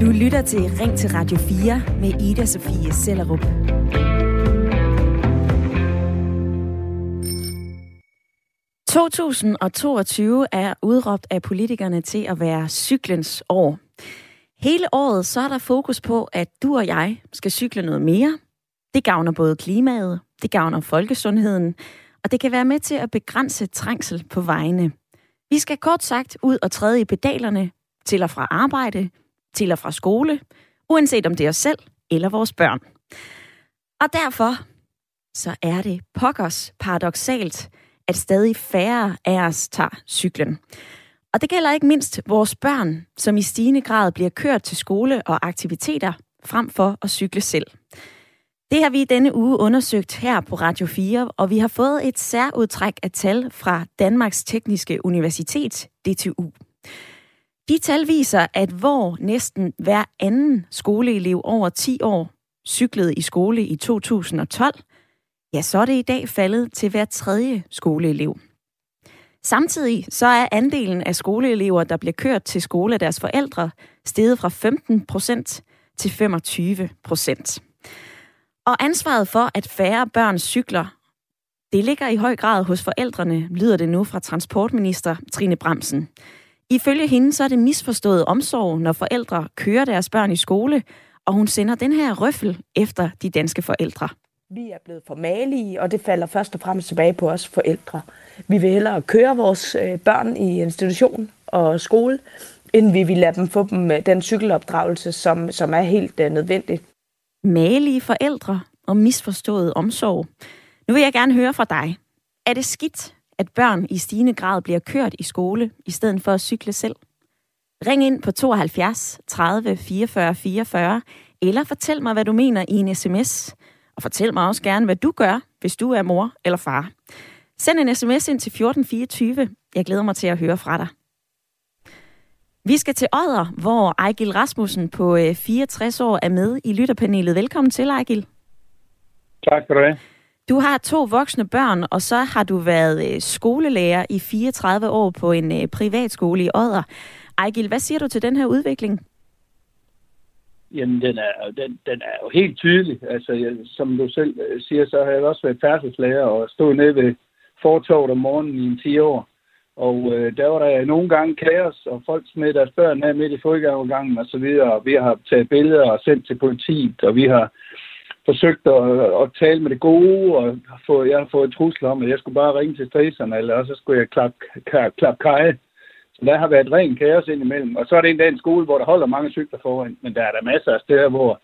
Du lytter til Ring til Radio 4 med Ida Sofie Sellerup. – 2022 er udråbt af politikerne til at være cyklens år. Hele året så er der fokus på, at du og jeg skal cykle noget mere. Det gavner både klimaet, det gavner folkesundheden, og det kan være med til at begrænse trængsel på vejene. Vi skal kort sagt ud og træde i pedalerne til og fra arbejde, til og fra skole, uanset om det er os selv eller vores børn. Og derfor så er det pokkers paradoxalt, at stadig færre af os tager cyklen. Og det gælder ikke mindst vores børn, som i stigende grad bliver kørt til skole og aktiviteter, frem for at cykle selv. Det har vi denne uge undersøgt her på Radio 4, og vi har fået et særudtræk af tal fra Danmarks Tekniske Universitet, DTU. De tal viser, at hvor næsten hver anden skoleelev over 10 år cyklede i skole i 2012, ja, så er det i dag faldet til hver tredje skoleelev. Samtidig så er andelen af skoleelever, der bliver kørt til skole af deres forældre, steget fra 15 procent til 25 procent. Og ansvaret for, at færre børn cykler, det ligger i høj grad hos forældrene, lyder det nu fra transportminister Trine Bremsen. Ifølge hende så er det misforstået omsorg, når forældre kører deres børn i skole, og hun sender den her røffel efter de danske forældre. Vi er blevet for malige, og det falder først og fremmest tilbage på os forældre. Vi vil hellere køre vores øh, børn i institution og skole, inden vi vil lade dem få dem øh, den cykelopdragelse, som, som er helt nødvendigt. nødvendig. Malige forældre og misforstået omsorg. Nu vil jeg gerne høre fra dig. Er det skidt, at børn i stigende grad bliver kørt i skole, i stedet for at cykle selv? Ring ind på 72 30 44 44, eller fortæl mig, hvad du mener i en sms. Og fortæl mig også gerne, hvad du gør, hvis du er mor eller far. Send en sms ind til 1424. Jeg glæder mig til at høre fra dig. Vi skal til Odder, hvor Ejgil Rasmussen på 64 øh, år er med i lytterpanelet. Velkommen til, Ejgil. Tak for det. Du har to voksne børn, og så har du været øh, skolelærer i 34 år på en øh, privatskole i Odder. Ejgil, hvad siger du til den her udvikling? Jamen, den er, den, den er jo helt tydelig. Altså, jeg, som du selv siger, så har jeg også været færdselslærer og stået nede ved fortoget om morgenen i en 10 år. Og øh, der var der nogle gange kaos, og folk smed deres børn af midt i fodgængergangen og så videre. Vi har taget billeder og sendt til politiet, og vi har forsøgt at, at tale med det gode, og få, jeg har fået trusler om, at jeg skulle bare ringe til streserne, eller så skulle jeg klappe klap, klap kaj. Så der har været ren kaos indimellem. Og så er det endda en skole, hvor der holder mange cykler foran, men der er der masser af steder, hvor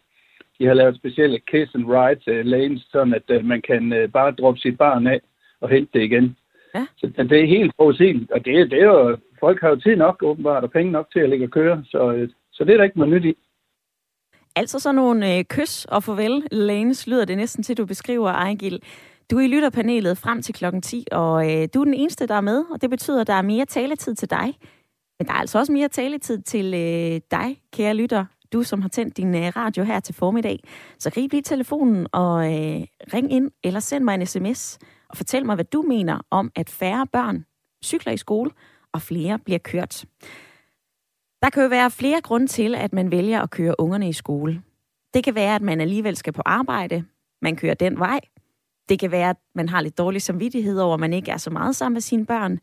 de har lavet specielle kiss and ride øh, lanes, sådan at øh, man kan øh, bare droppe sit barn af og hente det igen. Ja. Så det er helt forudsigeligt, og det, det er jo, folk har jo tid nok åbenbart, og penge nok til at ligge og køre, så, øh, så det er der ikke noget nyt i. Altså sådan nogle øh, kys og farvel lanes lyder det næsten til, du beskriver, Ejgil. Du er i lytterpanelet frem til klokken 10, og øh, du er den eneste, der er med, og det betyder, at der er mere taletid til dig. Men der er altså også mere taletid til øh, dig, kære lytter, du som har tændt din øh, radio her til formiddag. Så grib lige telefonen og øh, ring ind, eller send mig en sms og fortæl mig, hvad du mener om, at færre børn cykler i skole, og flere bliver kørt. Der kan jo være flere grunde til, at man vælger at køre ungerne i skole. Det kan være, at man alligevel skal på arbejde. Man kører den vej. Det kan være, at man har lidt dårlig samvittighed over, at man ikke er så meget sammen med sine børn.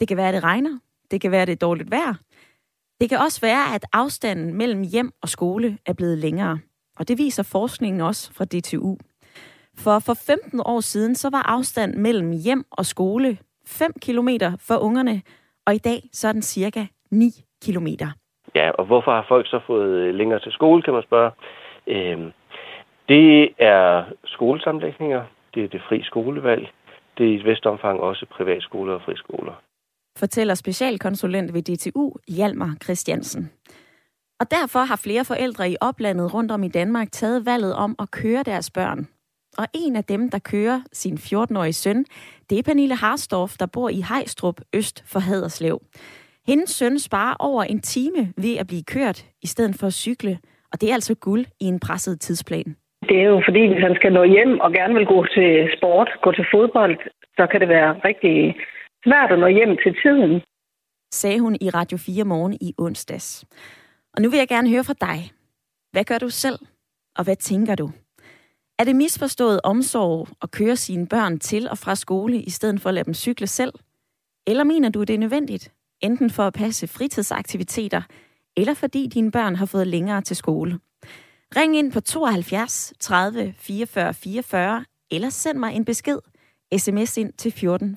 Det kan være, at det regner. Det kan være, at det er dårligt vejr. Det kan også være, at afstanden mellem hjem og skole er blevet længere. Og det viser forskningen også fra DTU. For for 15 år siden, så var afstand mellem hjem og skole 5 km for ungerne, og i dag så er den cirka 9 km. Ja, og hvorfor har folk så fået øh, længere til skole, kan man spørge. Øhm, det er skolesamlægninger, det er det fri skolevalg, det er i et vist omfang også privatskoler og friskoler. Fortæller specialkonsulent ved DTU, Hjalmar Christiansen. Og derfor har flere forældre i oplandet rundt om i Danmark taget valget om at køre deres børn og en af dem, der kører sin 14-årige søn, det er Pernille Harsdorf, der bor i Hejstrup, øst for Haderslev. Hendes søn sparer over en time ved at blive kørt, i stedet for at cykle, og det er altså guld i en presset tidsplan. Det er jo fordi, hvis han skal nå hjem og gerne vil gå til sport, gå til fodbold, så kan det være rigtig svært at nå hjem til tiden. sagde hun i Radio 4 morgen i onsdags. Og nu vil jeg gerne høre fra dig. Hvad gør du selv, og hvad tænker du? Er det misforstået omsorg at køre sine børn til og fra skole, i stedet for at lade dem cykle selv? Eller mener du, det er nødvendigt, enten for at passe fritidsaktiviteter, eller fordi dine børn har fået længere til skole? Ring ind på 72 30 44 44, eller send mig en besked. SMS ind til 14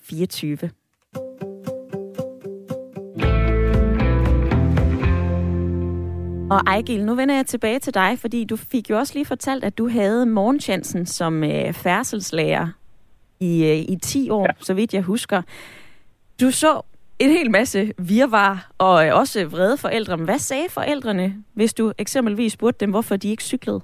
Og Ejgil, nu vender jeg tilbage til dig, fordi du fik jo også lige fortalt, at du havde morgenchancen som øh, færdselslærer i, øh, i 10 år, ja. så vidt jeg husker. Du så en hel masse virvar og øh, også vrede forældre. Men hvad sagde forældrene, hvis du eksempelvis spurgte dem, hvorfor de ikke cyklede?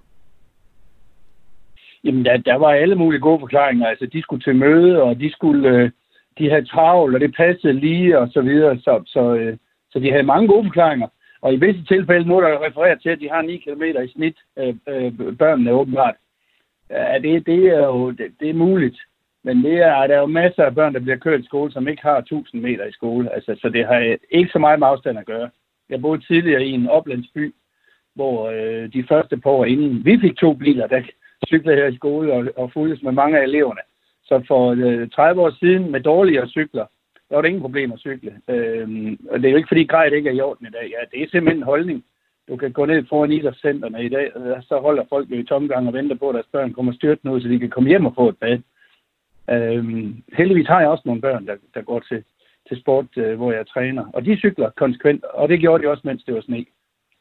Jamen, der, der var alle mulige gode forklaringer. Altså, de skulle til møde, og de skulle... Øh, de havde travlt, og det passede lige, og så videre. Så, så, øh, så de havde mange gode forklaringer. Og i visse tilfælde, nu er der refereret til, at de har 9 km i snit, øh, øh, børnene åbenbart. Ja, det, det er jo det, det er muligt. Men det er, der er jo masser af børn, der bliver kørt i skole, som ikke har 1000 meter i skole. Altså, så det har øh, ikke så meget med afstand at gøre. Jeg boede tidligere i en oplandsby, hvor øh, de første par år inden vi fik to biler, der cyklede her i skole og, og fulgtes med mange af eleverne. Så for øh, 30 år siden med dårligere cykler, der var det ingen problem at cykle. Øh, og det er jo ikke, fordi grejet ikke er i orden i dag. Ja, det er simpelthen en holdning. Du kan gå ned foran idrætscenterne i dag, og så holder folk jo i tomgang og venter på, at deres børn kommer styrt ud, så de kan komme hjem og få et bad. Øh, heldigvis har jeg også nogle børn, der, der går til, til sport, øh, hvor jeg træner. Og de cykler konsekvent, og det gjorde de også, mens det var sne.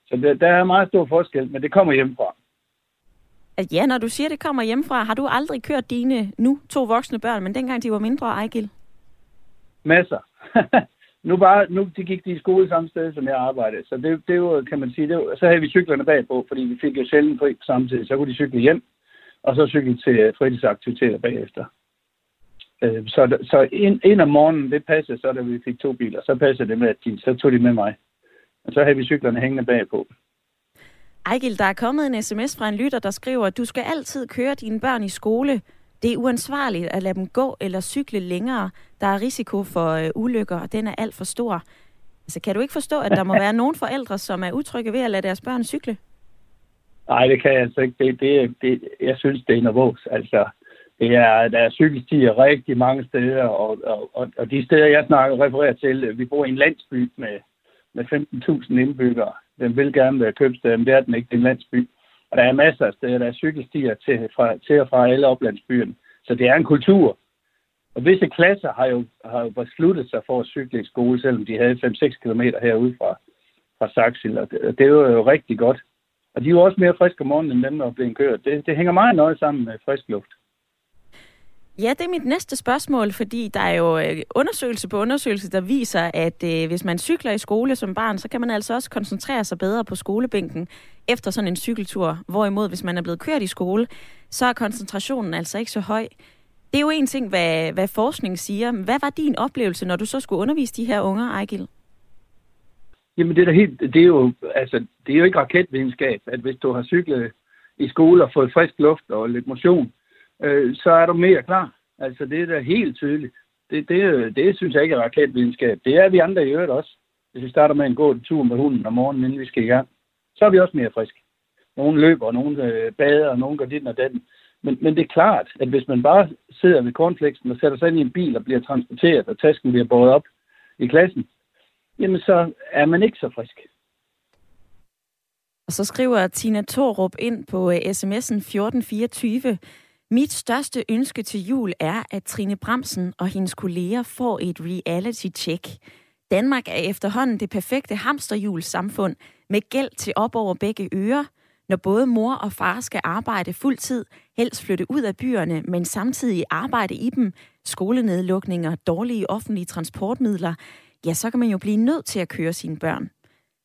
Så det, der er meget stor forskel, men det kommer hjemmefra. Ja, når du siger, det kommer hjemmefra, har du aldrig kørt dine nu to voksne børn, men dengang de var mindre, Ejgil? Masser. nu, bare, nu de gik de i skole samme sted, som jeg arbejdede. Så det, det var, kan man sige, det var, så havde vi cyklerne bagpå, fordi vi fik jo sjældent fri samtidig. Så kunne de cykle hjem, og så cykle til øh, fritidsaktiviteter bagefter. Øh, så, så ind, ind om morgenen, det passede så, da vi fik to biler. Så passede det med, at de, så tog de med mig. Og så havde vi cyklerne hængende bagpå. Ejgil, der er kommet en sms fra en lytter, der skriver, at du skal altid køre dine børn i skole. Det er uansvarligt at lade dem gå eller cykle længere. Der er risiko for øh, ulykker, og den er alt for stor. Altså, kan du ikke forstå, at der må være nogle forældre, som er utrygge ved at lade deres børn cykle? Nej, det kan jeg altså ikke. Det, det, det, jeg synes, det er nervøs. Altså, det er, der er cykelstier rigtig mange steder, og, og, og de steder, jeg snakker refererer til, vi bor i en landsby med, med 15.000 indbyggere. Den vil gerne være købsted, men det er den ikke, det er en landsby. Og der er masser af steder, der er cykelstier til, fra, til og fra alle oplandsbyerne. Så det er en kultur. Og visse klasser har jo, har jo besluttet sig for at cykle i skole, selvom de havde 5-6 km herude fra, fra Saxil. Og det, det er jo rigtig godt. Og de er jo også mere friske om morgenen, end dem, der er blevet kørt. Det, det hænger meget nøje sammen med frisk luft. Ja, det er mit næste spørgsmål, fordi der er jo øh, undersøgelse på undersøgelse, der viser, at øh, hvis man cykler i skole som barn, så kan man altså også koncentrere sig bedre på skolebænken efter sådan en cykeltur. Hvorimod, hvis man er blevet kørt i skole, så er koncentrationen altså ikke så høj. Det er jo en ting, hvad, hvad forskning siger. Hvad var din oplevelse, når du så skulle undervise de her unger, Ejgil? Jamen, det er, da helt, det er jo, altså, det er jo ikke raketvidenskab, at hvis du har cyklet i skole og fået frisk luft og lidt motion, øh, så er du mere klar. Altså, det er da helt tydeligt. Det, det, det synes jeg ikke er raketvidenskab. Det er vi andre i øvrigt også. Hvis vi starter med en god tur med hunden om morgenen, inden vi skal i gang, så er vi også mere friske. Nogle løber, nogle øh, bader, og nogle går dit og den. Men, men det er klart, at hvis man bare sidder ved kornflæksen og sætter sig ind i en bil og bliver transporteret, og tasken bliver båret op i klassen, jamen så er man ikke så frisk. Og så skriver Tina Torup ind på øh, sms'en 1424. Mit største ønske til jul er, at Trine Bremsen og hendes kolleger får et reality-check. Danmark er efterhånden det perfekte hamsterhjulssamfund med gæld til op over begge ører, når både mor og far skal arbejde fuldtid, helst flytte ud af byerne, men samtidig arbejde i dem, skolenedlukninger, dårlige offentlige transportmidler, ja, så kan man jo blive nødt til at køre sine børn.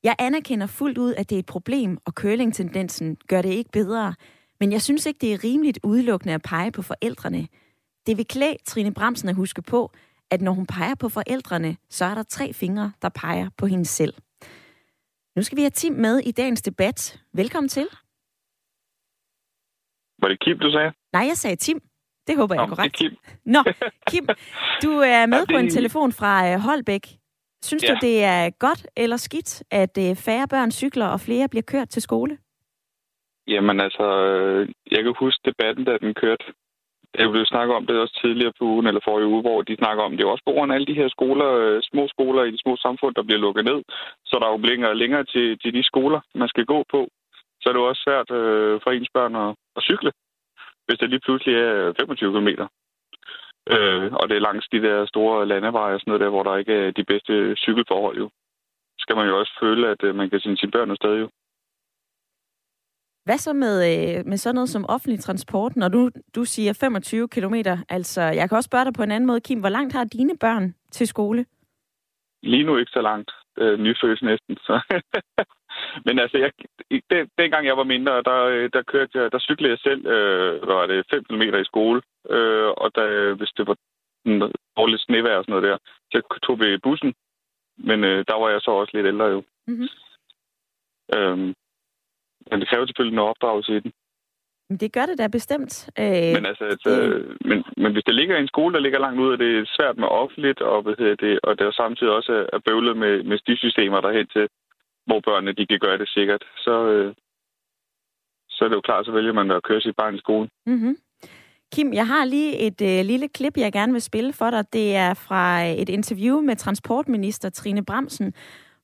Jeg anerkender fuldt ud, at det er et problem, og curlingtendensen gør det ikke bedre. Men jeg synes ikke, det er rimeligt udelukkende at pege på forældrene. Det vil klæde Trine Bremsen at huske på, at når hun peger på forældrene, så er der tre fingre, der peger på hende selv. Nu skal vi have Tim med i dagens debat. Velkommen til. Var det Kim, du sagde? Nej, jeg sagde Tim. Det håber jeg er korrekt. Det er Kim. Nå, Kim, du er med ja, det... på en telefon fra øh, Holbæk. Synes ja. du, det er godt eller skidt, at øh, færre børn cykler og flere bliver kørt til skole? Jamen altså, øh, jeg kan huske debatten, da den kørte. Jeg blev snakket om det også tidligere på ugen, eller forrige uge, hvor de snakker om, det er også på grund af alle de her skoler, øh, små skoler i de små samfund, der bliver lukket ned. Så der er jo længere og længere til, til de skoler, man skal gå på. Så er det jo også svært øh, for ens børn at, at cykle, hvis det lige pludselig er øh, 25 km. Øh, og det er langs de der store landeveje og sådan noget der, hvor der ikke er de bedste cykelforhold jo. Skal man jo også føle, at øh, man kan sende sine børn afsted jo. Hvad så med, øh, med sådan noget som offentlig transport, når du, du siger 25 km? Altså, jeg kan også spørge dig på en anden måde, Kim. Hvor langt har dine børn til skole? Lige nu ikke så langt. Øh, nyfødt næsten. Så. Men altså, jeg, den, dengang jeg var mindre, der, øh, der, kørte jeg, der cyklede jeg selv, øh, var det 5 km i skole. Øh, og der, hvis det var dårligt snevejr og sådan noget der, så tog vi bussen. Men øh, der var jeg så også lidt ældre jo. Mm-hmm. Øhm, men det kræver selvfølgelig noget opdragelse i den. Det gør det da bestemt. Øh, men, altså, altså, det... men, men hvis det ligger i en skole, der ligger langt ude, og det er svært med offentligt, og, hvad hedder det, og der samtidig også er bøvlet med, med stisystemer derhen til, hvor børnene de kan gøre det sikkert, så, øh, så er det jo klart, så vælger man at køre sit barn i skole. Mm-hmm. Kim, jeg har lige et øh, lille klip, jeg gerne vil spille for dig. Det er fra et interview med transportminister Trine Bremsen,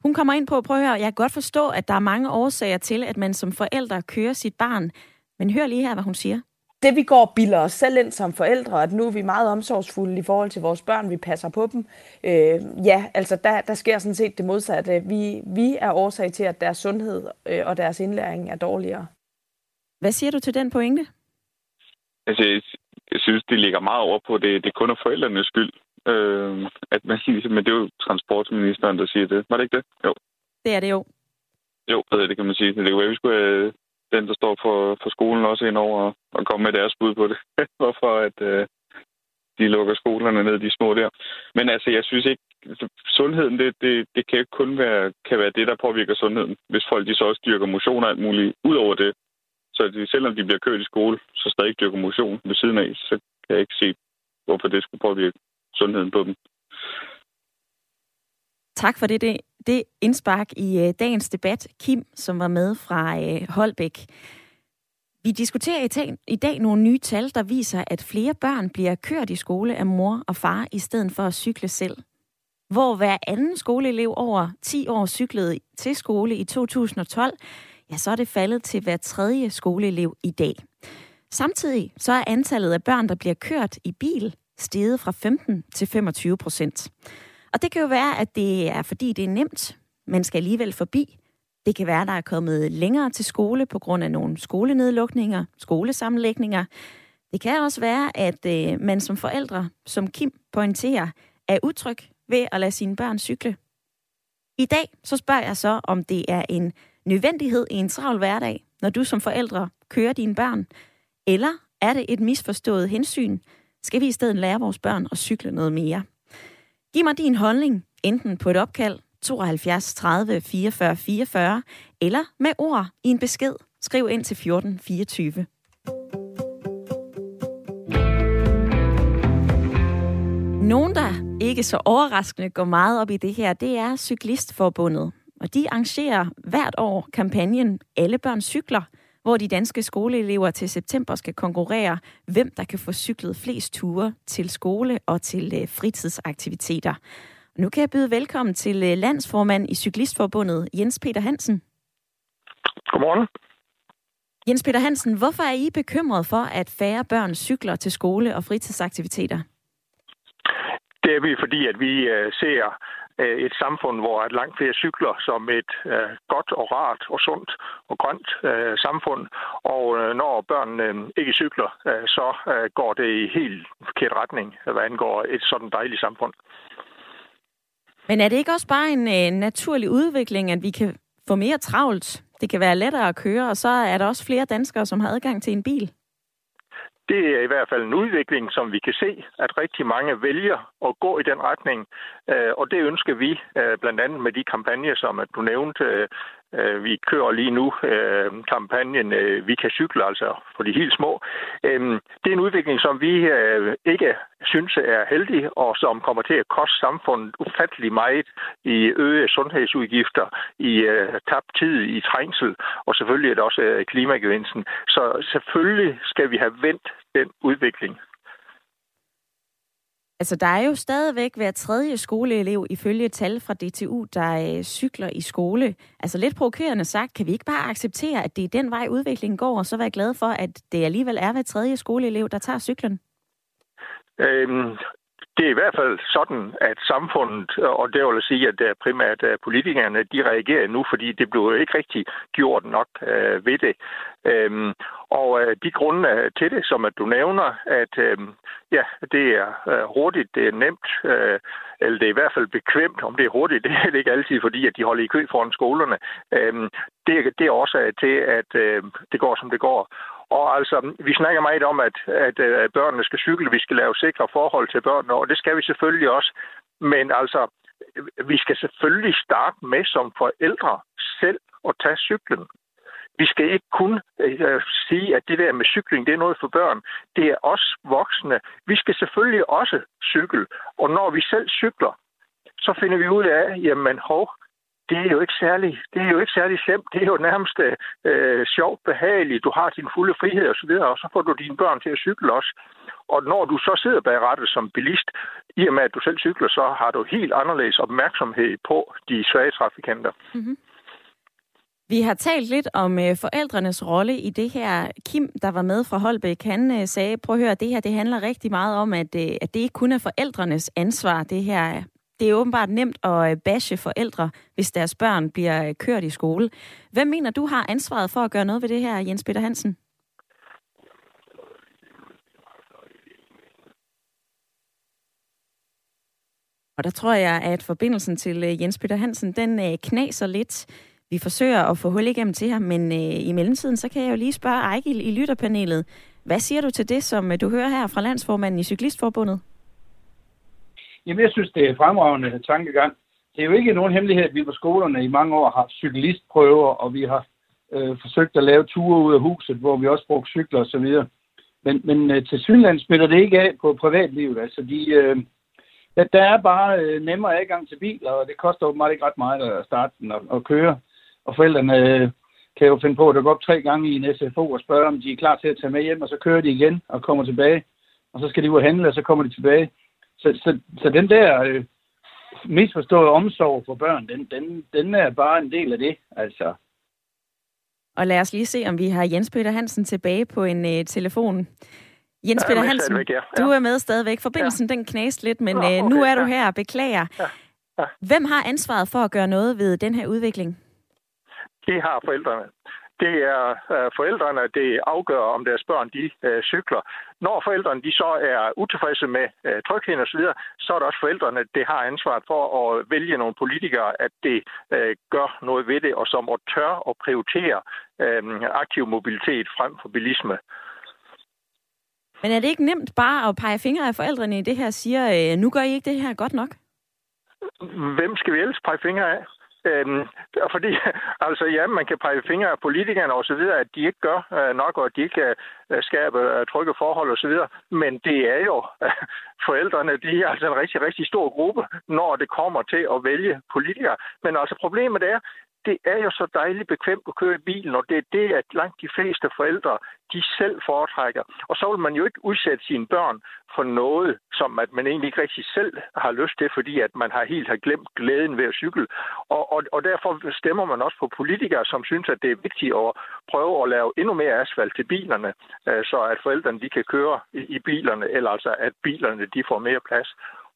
hun kommer ind på, prøv at høre, jeg kan godt forstå, at der er mange årsager til, at man som forældre kører sit barn. Men hør lige her, hvad hun siger. Det vi går bilder os selv ind som forældre, at nu er vi meget omsorgsfulde i forhold til vores børn, vi passer på dem. Øh, ja, altså der, der sker sådan set det modsatte. Vi, vi er årsag til, at deres sundhed øh, og deres indlæring er dårligere. Hvad siger du til den pointe? Altså, jeg synes, det ligger meget over på, det, det kun er forældrenes skyld. Øh, at man, men det er jo transportministeren, der siger det. Var det ikke det? Jo. Det er det jo. Jo, det kan man sige. Det kan være, vi skulle have den, der står for, for skolen også ind over og, og komme med deres bud på det. Hvorfor at øh, de lukker skolerne ned, de små der. Men altså, jeg synes ikke, altså, sundheden, det, det, det kan ikke kun være, kan være det, der påvirker sundheden. Hvis folk de så også dyrker motion og alt muligt ud over det. Så de, selvom de bliver kørt i skole, så stadig dyrker motion ved siden af, så kan jeg ikke se, hvorfor det skulle påvirke sundheden på dem. Tak for det, det, det indspark i øh, dagens debat. Kim, som var med fra øh, Holbæk. Vi diskuterer i dag, i dag nogle nye tal, der viser, at flere børn bliver kørt i skole af mor og far, i stedet for at cykle selv. Hvor hver anden skoleelev over 10 år cyklede til skole i 2012, ja, så er det faldet til hver tredje skoleelev i dag. Samtidig så er antallet af børn, der bliver kørt i bil, steget fra 15 til 25 procent. Og det kan jo være, at det er fordi, det er nemt. Man skal alligevel forbi. Det kan være, der er kommet længere til skole på grund af nogle skolenedlukninger, skolesammenlægninger. Det kan også være, at øh, man som forældre, som Kim pointerer, er utryg ved at lade sine børn cykle. I dag så spørger jeg så, om det er en nødvendighed i en travl hverdag, når du som forældre kører dine børn, eller er det et misforstået hensyn, skal vi i stedet lære vores børn at cykle noget mere. Giv mig din holdning, enten på et opkald 72 30 44 44, eller med ord i en besked. Skriv ind til 14 24. Nogen, der ikke så overraskende går meget op i det her, det er Cyklistforbundet. Og de arrangerer hvert år kampagnen Alle børn cykler – hvor de danske skoleelever til september skal konkurrere, hvem der kan få cyklet flest ture til skole og til øh, fritidsaktiviteter. Nu kan jeg byde velkommen til øh, landsformand i Cyklistforbundet, Jens Peter Hansen. Godmorgen. Jens Peter Hansen, hvorfor er I bekymret for, at færre børn cykler til skole og fritidsaktiviteter? Det er vi, fordi at vi øh, ser Øh, et samfund, hvor at langt flere cykler som et øh, godt og rart og sundt og grønt øh, samfund. Og øh, når børnene øh, ikke cykler, øh, så øh, går det i helt forkert retning, hvad angår et sådan dejligt samfund. Men er det ikke også bare en øh, naturlig udvikling, at vi kan få mere travlt? Det kan være lettere at køre, og så er der også flere danskere, som har adgang til en bil. Det er i hvert fald en udvikling, som vi kan se, at rigtig mange vælger at gå i den retning. Øh, og det ønsker vi, øh, blandt andet med de kampagner, som du nævnte, Øh, vi kører lige nu øh, kampagnen øh, Vi kan cykle, altså for de helt små. Øh, det er en udvikling, som vi øh, ikke synes er heldig, og som kommer til at koste samfundet ufattelig meget i øgede sundhedsudgifter, i øh, tabt tid, i trængsel, og selvfølgelig er det også øh, klimagevinsten. Så selvfølgelig skal vi have vendt den udvikling. Altså, der er jo stadigvæk hver tredje skoleelev ifølge tal fra DTU, der øh, cykler i skole. Altså lidt provokerende sagt, kan vi ikke bare acceptere, at det er den vej udviklingen går, og så være glad for, at det alligevel er hver tredje skoleelev, der tager cyklen? Øhm, det er i hvert fald sådan, at samfundet, og det vil sige, at øh, primært øh, politikerne, de reagerer nu, fordi det blev ikke rigtig gjort nok øh, ved det. Øhm, og øh, de grunde øh, til det, som at du nævner, at øh, ja, det er øh, hurtigt, det er nemt, øh, eller det er i hvert fald bekvemt. Om det er hurtigt, det er det ikke altid, fordi at de holder i kø foran skolerne. Øh, det, det er også til, at øh, det går, som det går. Og altså, vi snakker meget om, at, at, at børnene skal cykle, vi skal lave sikre forhold til børnene, og det skal vi selvfølgelig også. Men altså, vi skal selvfølgelig starte med som forældre selv at tage cyklen. Vi skal ikke kun øh, sige, at det der med cykling, det er noget for børn. Det er os voksne. Vi skal selvfølgelig også cykle. Og når vi selv cykler, så finder vi ud af, jamen hov, det er jo ikke særlig, det er jo ikke særlig slemt. Det er jo nærmest øh, øh sjovt, behageligt. Du har din fulde frihed osv., og, og så får du dine børn til at cykle også. Og når du så sidder bag rattet som bilist, i og med at du selv cykler, så har du helt anderledes opmærksomhed på de svage trafikanter. Mm-hmm. Vi har talt lidt om øh, forældrenes rolle i det her. Kim, der var med fra Holbæk, han øh, sagde, prøv at høre, det her det handler rigtig meget om, at, øh, at det ikke kun er forældrenes ansvar, det her det er åbenbart nemt at øh, bashe forældre, hvis deres børn bliver øh, kørt i skole. Hvem mener du har ansvaret for at gøre noget ved det her, Jens Peter Hansen? Og der tror jeg, at forbindelsen til øh, Jens Peter Hansen, den knaser lidt. Vi forsøger at få hul igennem til ham, men i mellemtiden, så kan jeg jo lige spørge Ejgil i lytterpanelet. Hvad siger du til det, som du hører her fra landsformanden i Cyklistforbundet? Jamen, jeg synes, det er fremragende tankegang. Det er jo ikke nogen hemmelighed, at vi på skolerne i mange år har cyklistprøver, og vi har øh, forsøgt at lave ture ud af huset, hvor vi også brugte cykler osv. Men, men øh, til Sydland smitter det ikke af på privatlivet. Altså, de, øh, der, der er bare øh, nemmere adgang til biler, og det koster åbenbart ikke ret meget at starte den og, og køre. Og forældrene øh, kan jo finde på at gå op tre gange i en SFO og spørge, om de er klar til at tage med hjem, og så kører de igen og kommer tilbage. Og så skal de ud og handle, og så kommer de tilbage. Så, så, så den der øh, misforståede omsorg for børn, den, den, den er bare en del af det, altså. Og lad os lige se, om vi har Jens Peter Hansen tilbage på en øh, telefon. Jens Peter Hansen, ja. Ja. du er med stadigvæk. Forbindelsen ja. den knæste lidt, men øh, okay, nu er du ja. her. Beklager. Ja. Ja. Hvem har ansvaret for at gøre noget ved den her udvikling? Det har forældrene det er øh, forældrene, det afgør, om deres børn de øh, cykler. Når forældrene de så er utilfredse med øh, trygheden osv., så, så er det også forældrene, det har ansvaret for at vælge nogle politikere, at det øh, gør noget ved det, og som tør at prioritere øh, aktiv mobilitet frem for bilisme. Men er det ikke nemt bare at pege fingre af forældrene i det her, siger, øh, nu gør I ikke det her godt nok? Hvem skal vi ellers pege fingre af? Øhm, fordi, altså ja, man kan pege fingre af politikerne og så videre, at de ikke gør øh, nok, og at de ikke øh, skaber øh, trygge forhold og så videre. Men det er jo, øh, forældrene, de er altså en rigtig, rigtig stor gruppe, når det kommer til at vælge politikere. Men altså problemet er, det er jo så dejligt bekvemt at køre i bilen, og det er det, at langt de fleste forældre, de selv foretrækker. Og så vil man jo ikke udsætte sine børn for noget, som at man egentlig ikke rigtig selv har lyst til, fordi at man har helt har glemt glæden ved at cykle. Og, og, og derfor stemmer man også på politikere, som synes, at det er vigtigt at prøve at lave endnu mere asfalt til bilerne, øh, så at forældrene de kan køre i, i bilerne, eller altså at bilerne de får mere plads.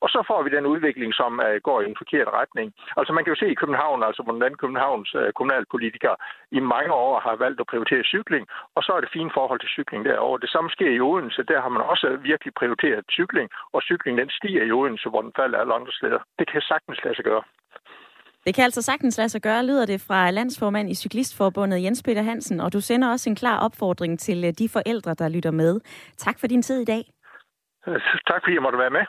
Og så får vi den udvikling, som uh, går i en forkert retning. Altså man kan jo se i København, altså hvordan Københavns uh, kommunalpolitikere i mange år har valgt at prioritere cykling, og så er det fint forhold til cykling derovre. Det samme sker i Odense, der har man også virkelig prioriteret cykling, og cykling den stiger i Odense, hvor den falder alle andre steder. Det kan sagtens lade sig gøre. Det kan altså sagtens lade sig gøre, lyder det fra landsformand i Cyklistforbundet Jens Peter Hansen, og du sender også en klar opfordring til øh, de forældre, der lytter med. Tak for din tid i dag. Tak fordi jeg måtte være med.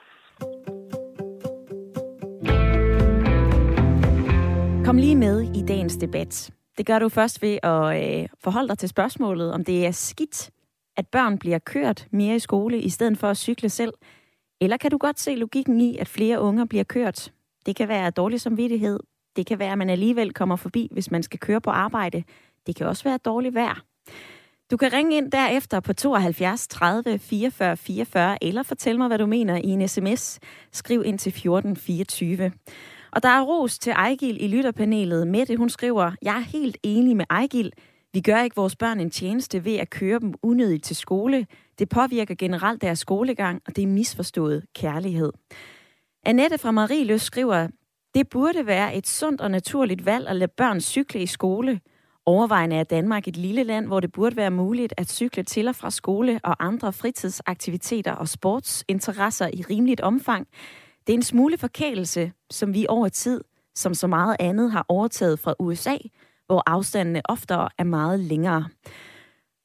Kom lige med i dagens debat. Det gør du først ved at øh, forholde dig til spørgsmålet, om det er skidt, at børn bliver kørt mere i skole, i stedet for at cykle selv. Eller kan du godt se logikken i, at flere unger bliver kørt? Det kan være dårlig samvittighed. Det kan være, at man alligevel kommer forbi, hvis man skal køre på arbejde. Det kan også være dårligt vejr. Du kan ringe ind derefter på 72 30 44 44, eller fortæl mig, hvad du mener i en sms. Skriv ind til 14 24. Og der er ros til Ejgil i lytterpanelet. Mette, hun skriver, jeg er helt enig med Ejgil. Vi gør ikke vores børn en tjeneste ved at køre dem unødigt til skole. Det påvirker generelt deres skolegang, og det er misforstået kærlighed. Annette fra Marieløs skriver, det burde være et sundt og naturligt valg at lade børn cykle i skole. Overvejende er Danmark et lille land, hvor det burde være muligt at cykle til og fra skole og andre fritidsaktiviteter og sportsinteresser i rimeligt omfang. Det er en smule forkælelse, som vi over tid, som så meget andet, har overtaget fra USA, hvor afstandene oftere er meget længere.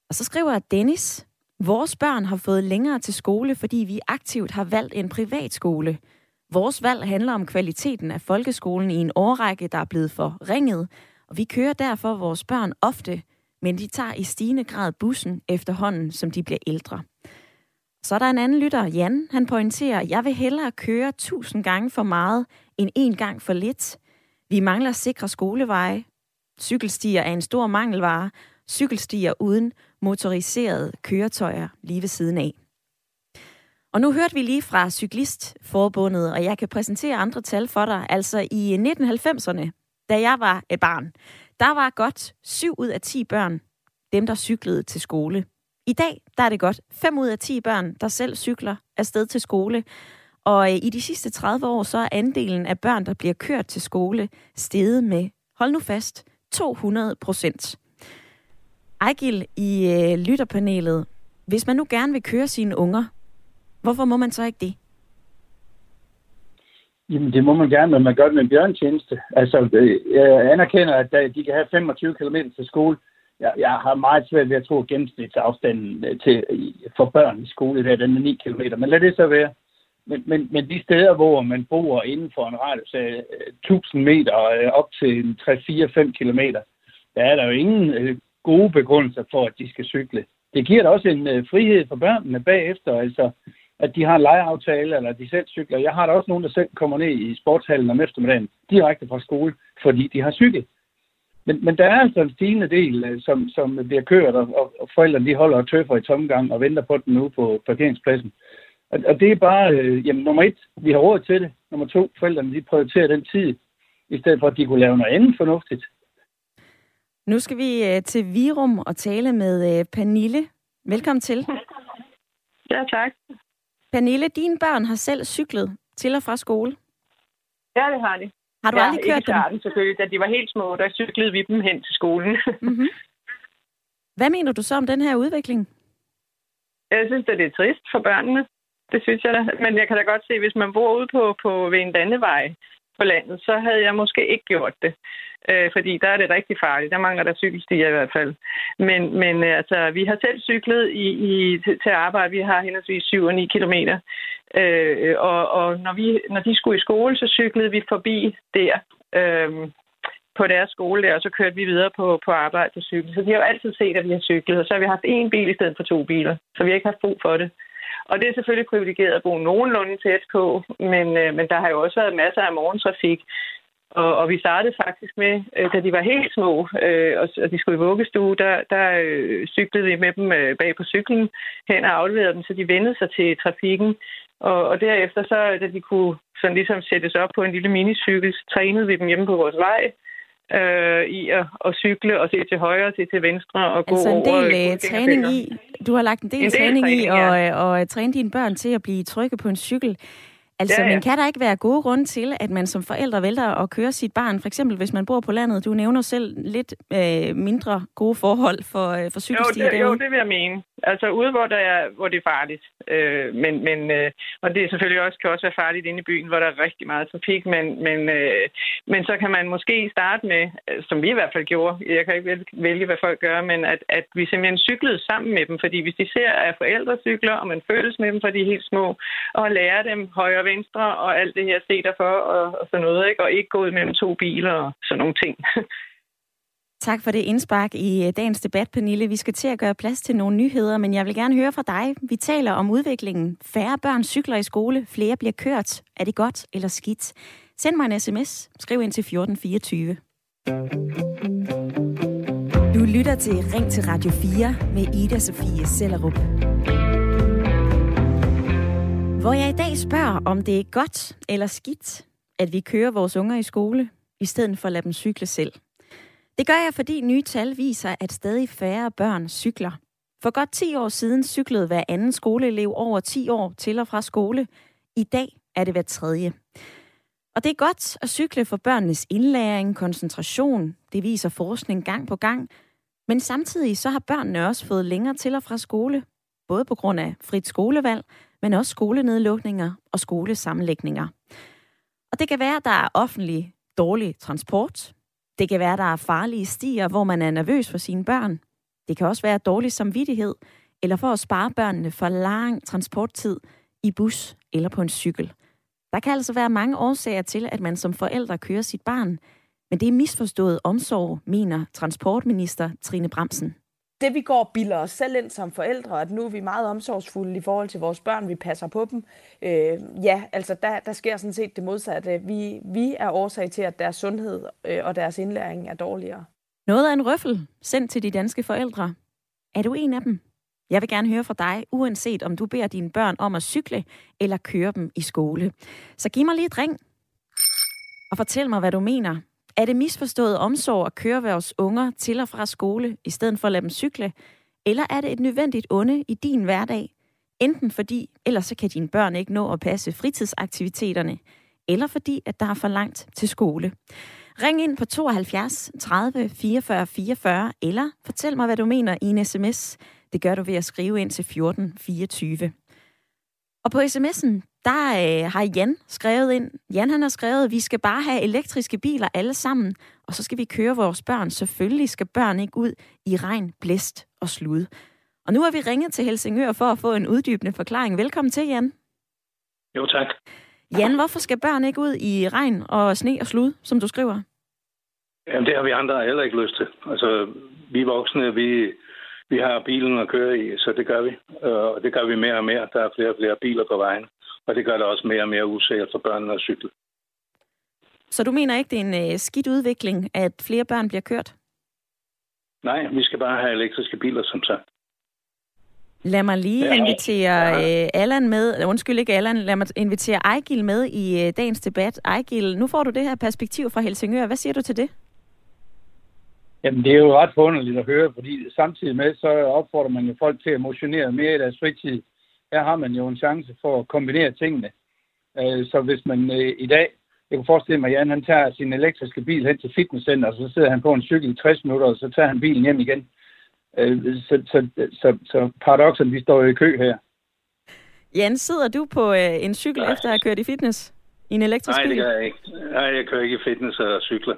Og så skriver Dennis, vores børn har fået længere til skole, fordi vi aktivt har valgt en privatskole. Vores valg handler om kvaliteten af folkeskolen i en årrække, der er blevet forringet, og vi kører derfor vores børn ofte, men de tager i stigende grad bussen efterhånden, som de bliver ældre. Så er der en anden lytter, Jan. Han pointerer, jeg vil hellere køre tusind gange for meget, end en gang for lidt. Vi mangler sikre skoleveje. Cykelstier er en stor mangelvare. Cykelstier uden motoriserede køretøjer lige ved siden af. Og nu hørte vi lige fra Cyklistforbundet, og jeg kan præsentere andre tal for dig. Altså i 1990'erne, da jeg var et barn, der var godt 7 ud af 10 børn, dem der cyklede til skole. I dag der er det godt 5 ud af 10 børn, der selv cykler afsted til skole. Og øh, i de sidste 30 år, så er andelen af børn, der bliver kørt til skole, steget med, hold nu fast, 200 procent. Ejgil i øh, lytterpanelet, hvis man nu gerne vil køre sine unger, hvorfor må man så ikke det? Jamen, det må man gerne, men man gør det med en bjørntjeneste. Altså, øh, jeg anerkender, at øh, de kan have 25 km til skole. Jeg, jeg har meget svært ved at tro, at gennemsnitsafstanden øh, til, for børn i skole, der, den er 9 km. Men lad det så være. Men, men, men de steder, hvor man bor inden for en radius af øh, 1000 meter øh, op til 3-4-5 km, der er der jo ingen gode begrundelser for, at de skal cykle. Det giver da også en frihed for børnene bagefter. Altså, at de har en legeaftale, eller de selv cykler. Jeg har da også nogen, der selv kommer ned i sportshallen om eftermiddagen, direkte fra skole, fordi de har cyklet. Men, men der er altså en stigende del, øh, som, som bliver kørt, og, og forældrene de holder og tøffer i tomgang og venter på den nu på parkeringspladsen. Og, og det er bare, øh, jamen nummer et, vi har råd til det. Nummer to, forældrene de prioriterer den tid, i stedet for at de kunne lave noget andet fornuftigt. Nu skal vi øh, til Virum og tale med øh, Pernille. Velkommen til. Ja, tak. Pernille, dine børn har selv cyklet til og fra skole. Ja, det har de. Har du ja, aldrig kørt dem? Ja, selvfølgelig. Da de var helt små, der cyklede vi dem hen til skolen. mm-hmm. Hvad mener du så om den her udvikling? Jeg synes, at det er trist for børnene. Det synes jeg da. Men jeg kan da godt se, hvis man bor ude på, på ved en landevej på landet, så havde jeg måske ikke gjort det øh, fordi der er det rigtig farligt. Der mangler der cykelstier i hvert fald. Men, men øh, altså, vi har selv cyklet i, i, til, til arbejde. Vi har henholdsvis 7 og 9 kilometer. Øh, og og når, vi, når de skulle i skole, så cyklede vi forbi der. Øh, på deres skole der, og så kørte vi videre på, på arbejde på cykel. Så de har jo altid set, at vi har cyklet, og så har vi haft én bil i stedet for to biler. Så vi har ikke haft brug for det. Og det er selvfølgelig privilegeret at bo nogenlunde tæt på, men, øh, men der har jo også været masser af morgentrafik. Og, og vi startede faktisk med, øh, da de var helt små, øh, og, og de skulle i vuggestue, der, der øh, cyklede vi med dem øh, bag på cyklen hen og afleverede dem, så de vendede sig til trafikken. Og, og derefter, så, da de kunne sådan ligesom sættes op på en lille minicykel, så trænede vi dem hjemme på vores vej øh, i at, at cykle og se til højre og se til venstre og altså gå en del over, træning i, du har lagt en del, en del træning, træning i at ja. og, og træne dine børn til at blive trygge på en cykel. Altså, ja, ja. men kan der ikke være gode grunde til, at man som forældre vælger at køre sit barn, for eksempel hvis man bor på landet? Du nævner selv lidt øh, mindre gode forhold for, øh, for cykelstier jo, det, jo, det vil jeg mene. Altså ude, hvor, der er, hvor det er farligt. Øh, men, men, øh, og det er selvfølgelig også, kan også være farligt inde i byen, hvor der er rigtig meget trafik. Men, men, øh, men så kan man måske starte med, øh, som vi i hvert fald gjorde, jeg kan ikke vælge, hvad folk gør, men at, at vi simpelthen cyklede sammen med dem. Fordi hvis de ser, at forældre cykler, og man føles med dem, for de er helt små, og lærer dem højre og venstre, og alt det her, se derfor, og, og sådan noget, ikke? og ikke gå ud mellem to biler og sådan nogle ting. Tak for det indspark i øh, dagens debat, Pernille. Vi skal til at gøre plads til nogle nyheder, men jeg vil gerne høre fra dig. Vi taler om udviklingen. Færre børn cykler i skole, flere bliver kørt. Er det godt eller skidt? Send mig en sms. Skriv ind til 1424. Du lytter til Ring til Radio 4 med Ida Sofie Sellerup. Hvor jeg i dag spørger, om det er godt eller skidt, at vi kører vores unger i skole, i stedet for at lade dem cykle selv. Det gør jeg, fordi nye tal viser, at stadig færre børn cykler. For godt 10 år siden cyklede hver anden skoleelev over 10 år til og fra skole. I dag er det hver tredje. Og det er godt at cykle for børnenes indlæring, koncentration. Det viser forskning gang på gang. Men samtidig så har børnene også fået længere til og fra skole. Både på grund af frit skolevalg, men også skolenedlukninger og skolesammenlægninger. Og det kan være, at der er offentlig dårlig transport. Det kan være, at der er farlige stier, hvor man er nervøs for sine børn. Det kan også være dårlig samvittighed, eller for at spare børnene for lang transporttid i bus eller på en cykel. Der kan altså være mange årsager til, at man som forældre kører sit barn, men det er misforstået omsorg, mener transportminister Trine Bremsen det vi går og bilder os selv ind som forældre, at nu er vi meget omsorgsfulde i forhold til vores børn, vi passer på dem. Øh, ja, altså der, der sker sådan set det modsatte. Vi, vi er årsag til, at deres sundhed øh, og deres indlæring er dårligere. Noget af en røffel sendt til de danske forældre. Er du en af dem? Jeg vil gerne høre fra dig, uanset om du beder dine børn om at cykle eller køre dem i skole. Så giv mig lige et ring og fortæl mig, hvad du mener. Er det misforstået omsorg at køre vores unger til og fra skole, i stedet for at lade dem cykle? Eller er det et nødvendigt onde i din hverdag? Enten fordi, ellers så kan dine børn ikke nå at passe fritidsaktiviteterne, eller fordi, at der er for langt til skole. Ring ind på 72 30 44 44, eller fortæl mig, hvad du mener i en sms. Det gør du ved at skrive ind til 14 24. Og på sms'en, der øh, har Jan skrevet ind. Jan han har skrevet, at vi skal bare have elektriske biler alle sammen, og så skal vi køre vores børn. Selvfølgelig skal børn ikke ud i regn, blæst og slud. Og nu har vi ringet til Helsingør for at få en uddybende forklaring. Velkommen til, Jan. Jo, tak. Jan, hvorfor skal børn ikke ud i regn og sne og slud, som du skriver? Jamen, det har vi andre heller ikke lyst til. Altså, vi voksne, vi, vi har bilen at køre i, så det gør vi. Og det gør vi mere og mere. Der er flere og flere biler på vejen. Og det gør det også mere og mere usikkert for børnene at cykle. Så du mener ikke, det er en øh, skidt udvikling, at flere børn bliver kørt? Nej, vi skal bare have elektriske biler, som sagt. Lad mig lige ja. invitere øh, Allan med, undskyld ikke Allan, lad mig invitere Ejgil med i øh, dagens debat. Ejgil, nu får du det her perspektiv fra Helsingør. Hvad siger du til det? Jamen, det er jo ret forunderligt at høre, fordi samtidig med, så opfordrer man jo folk til at motionere mere i deres fritid. Her har man jo en chance for at kombinere tingene. Øh, så hvis man øh, i dag, jeg kan forestille mig, at Jan han tager sin elektriske bil hen til fitnesscenter, og så sidder han på en cykel i 60 minutter, og så tager han bilen hjem igen. Øh, så, så, så, så paradoxen, vi står jo i kø her. Jan, sidder du på en cykel Nej. efter at have kørt i fitness? I en elektrisk bil? Nej, det gør jeg ikke. Nej, jeg kører ikke i fitness og cykler.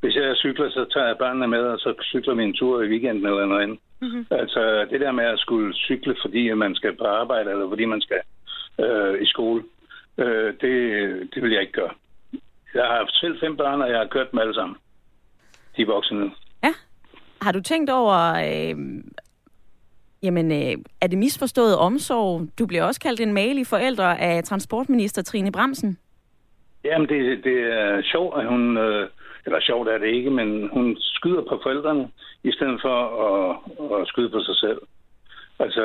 Hvis jeg cykler, så tager jeg børnene med, og så cykler vi en tur i weekenden eller noget andet. Mm-hmm. Altså det der med at skulle cykle, fordi man skal på arbejde, eller fordi man skal øh, i skole, øh, det, det vil jeg ikke gøre. Jeg har haft selv fem børn, og jeg har kørt dem alle sammen. De er voksne Ja. Har du tænkt over, øh, jamen, øh, er det misforstået omsorg? Du bliver også kaldt en malig forældre af transportminister Trine Bremsen. Jamen, det, det er sjovt, at hun... Øh, eller sjovt er det ikke, men hun skyder på forældrene, i stedet for at, at skyde på sig selv. Altså,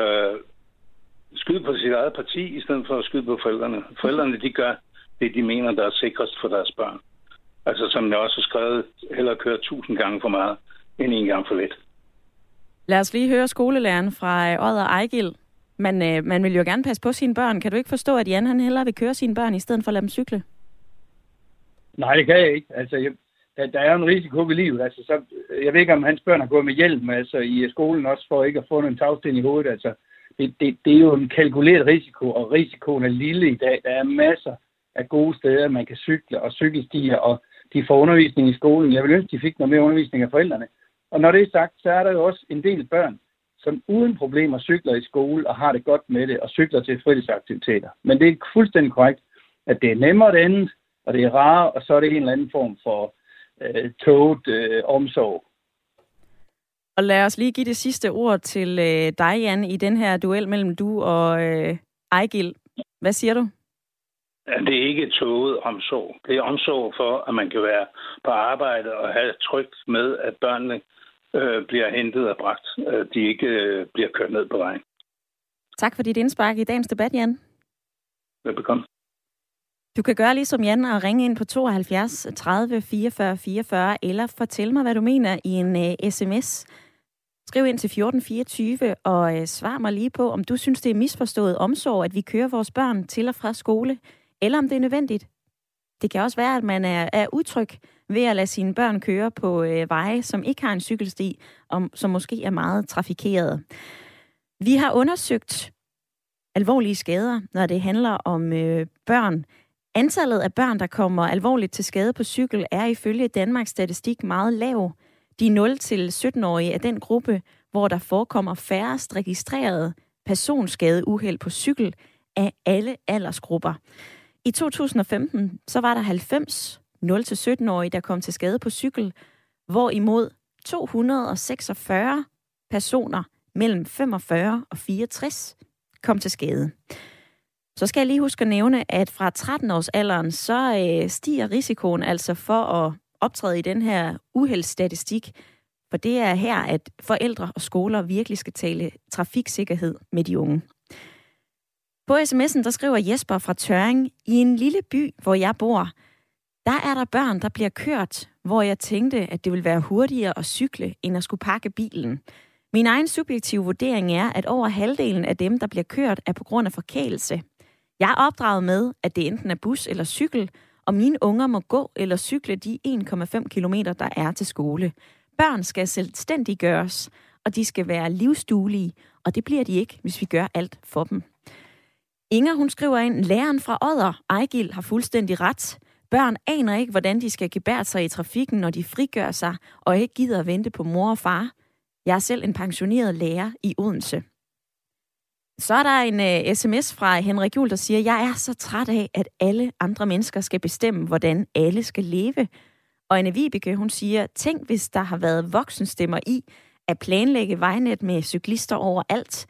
skyde på sit eget parti, i stedet for at skyde på forældrene. Forældrene, de gør det, de mener, der er sikrest for deres børn. Altså, som jeg også har skrevet, heller køre tusind gange for meget, end en gang for lidt. Lad os lige høre skolelæreren fra Odder Ejgil. Man, øh, man vil jo gerne passe på sine børn. Kan du ikke forstå, at Jan han hellere vil køre sine børn, i stedet for at lade dem cykle? Nej, det kan jeg ikke. Altså, jeg, der, der er jo en risiko ved livet. Altså, så, jeg ved ikke, om hans børn har gået med hjelm altså, i skolen også, for ikke at få en tagsten i hovedet. Altså, det, det, det er jo en kalkuleret risiko, og risikoen er lille i dag. Der er masser af gode steder, man kan cykle og cykelstier, og de får undervisning i skolen. Jeg vil ønske, de fik noget mere undervisning af forældrene. Og når det er sagt, så er der jo også en del børn, som uden problemer cykler i skole og har det godt med det, og cykler til fritidsaktiviteter. Men det er fuldstændig korrekt, at det er nemmere det andet, og det er rare, og så er det en eller anden form for øh, toget øh, omsorg. Og lad os lige give det sidste ord til øh, dig, Jan, i den her duel mellem du og øh, Ejgil. Hvad siger du? Det er ikke toget omsorg. Det er omsorg for, at man kan være på arbejde og have trygt med, at børnene øh, bliver hentet og bragt. At de ikke øh, bliver kørt ned på vejen. Tak for dit indspark i dagens debat, Jan. Velbekomme. Du kan gøre ligesom Jan og ringe ind på 72 30 44 44, eller fortæl mig, hvad du mener i en øh, uh, sms. Skriv ind til 1424 og uh, svar mig lige på, om du synes, det er misforstået omsorg, at vi kører vores børn til og fra skole, eller om det er nødvendigt. Det kan også være, at man er, er utryg ved at lade sine børn køre på uh, veje, som ikke har en cykelsti, om, som måske er meget trafikeret. Vi har undersøgt alvorlige skader, når det handler om øh, børn. Antallet af børn, der kommer alvorligt til skade på cykel, er ifølge Danmarks statistik meget lav. De 0-17-årige er den gruppe, hvor der forekommer færrest registrerede personskadeuheld på cykel af alle aldersgrupper. I 2015 så var der 90 0-17-årige, der kom til skade på cykel, hvorimod 246 personer mellem 45 og 64 kom til skade. Så skal jeg lige huske at nævne, at fra 13 års alderen, så øh, stiger risikoen altså for at optræde i den her uheldsstatistik, for det er her, at forældre og skoler virkelig skal tale trafiksikkerhed med de unge. På sms'en, der skriver Jesper fra Tøring, i en lille by, hvor jeg bor, der er der børn, der bliver kørt, hvor jeg tænkte, at det ville være hurtigere at cykle, end at skulle pakke bilen. Min egen subjektive vurdering er, at over halvdelen af dem, der bliver kørt, er på grund af forkælelse. Jeg er opdraget med, at det enten er bus eller cykel, og mine unger må gå eller cykle de 1,5 km, der er til skole. Børn skal selvstændiggøres, og de skal være livsduelige, og det bliver de ikke, hvis vi gør alt for dem. Inger, hun skriver ind, læreren fra Odder, Ejgil, har fuldstændig ret. Børn aner ikke, hvordan de skal gebære sig i trafikken, når de frigør sig, og ikke gider at vente på mor og far. Jeg er selv en pensioneret lærer i Odense. Så er der en øh, uh, sms fra Henrik Juhl, der siger, jeg er så træt af, at alle andre mennesker skal bestemme, hvordan alle skal leve. Og Anne Vibeke, hun siger, tænk hvis der har været voksenstemmer i at planlægge vejnet med cyklister overalt.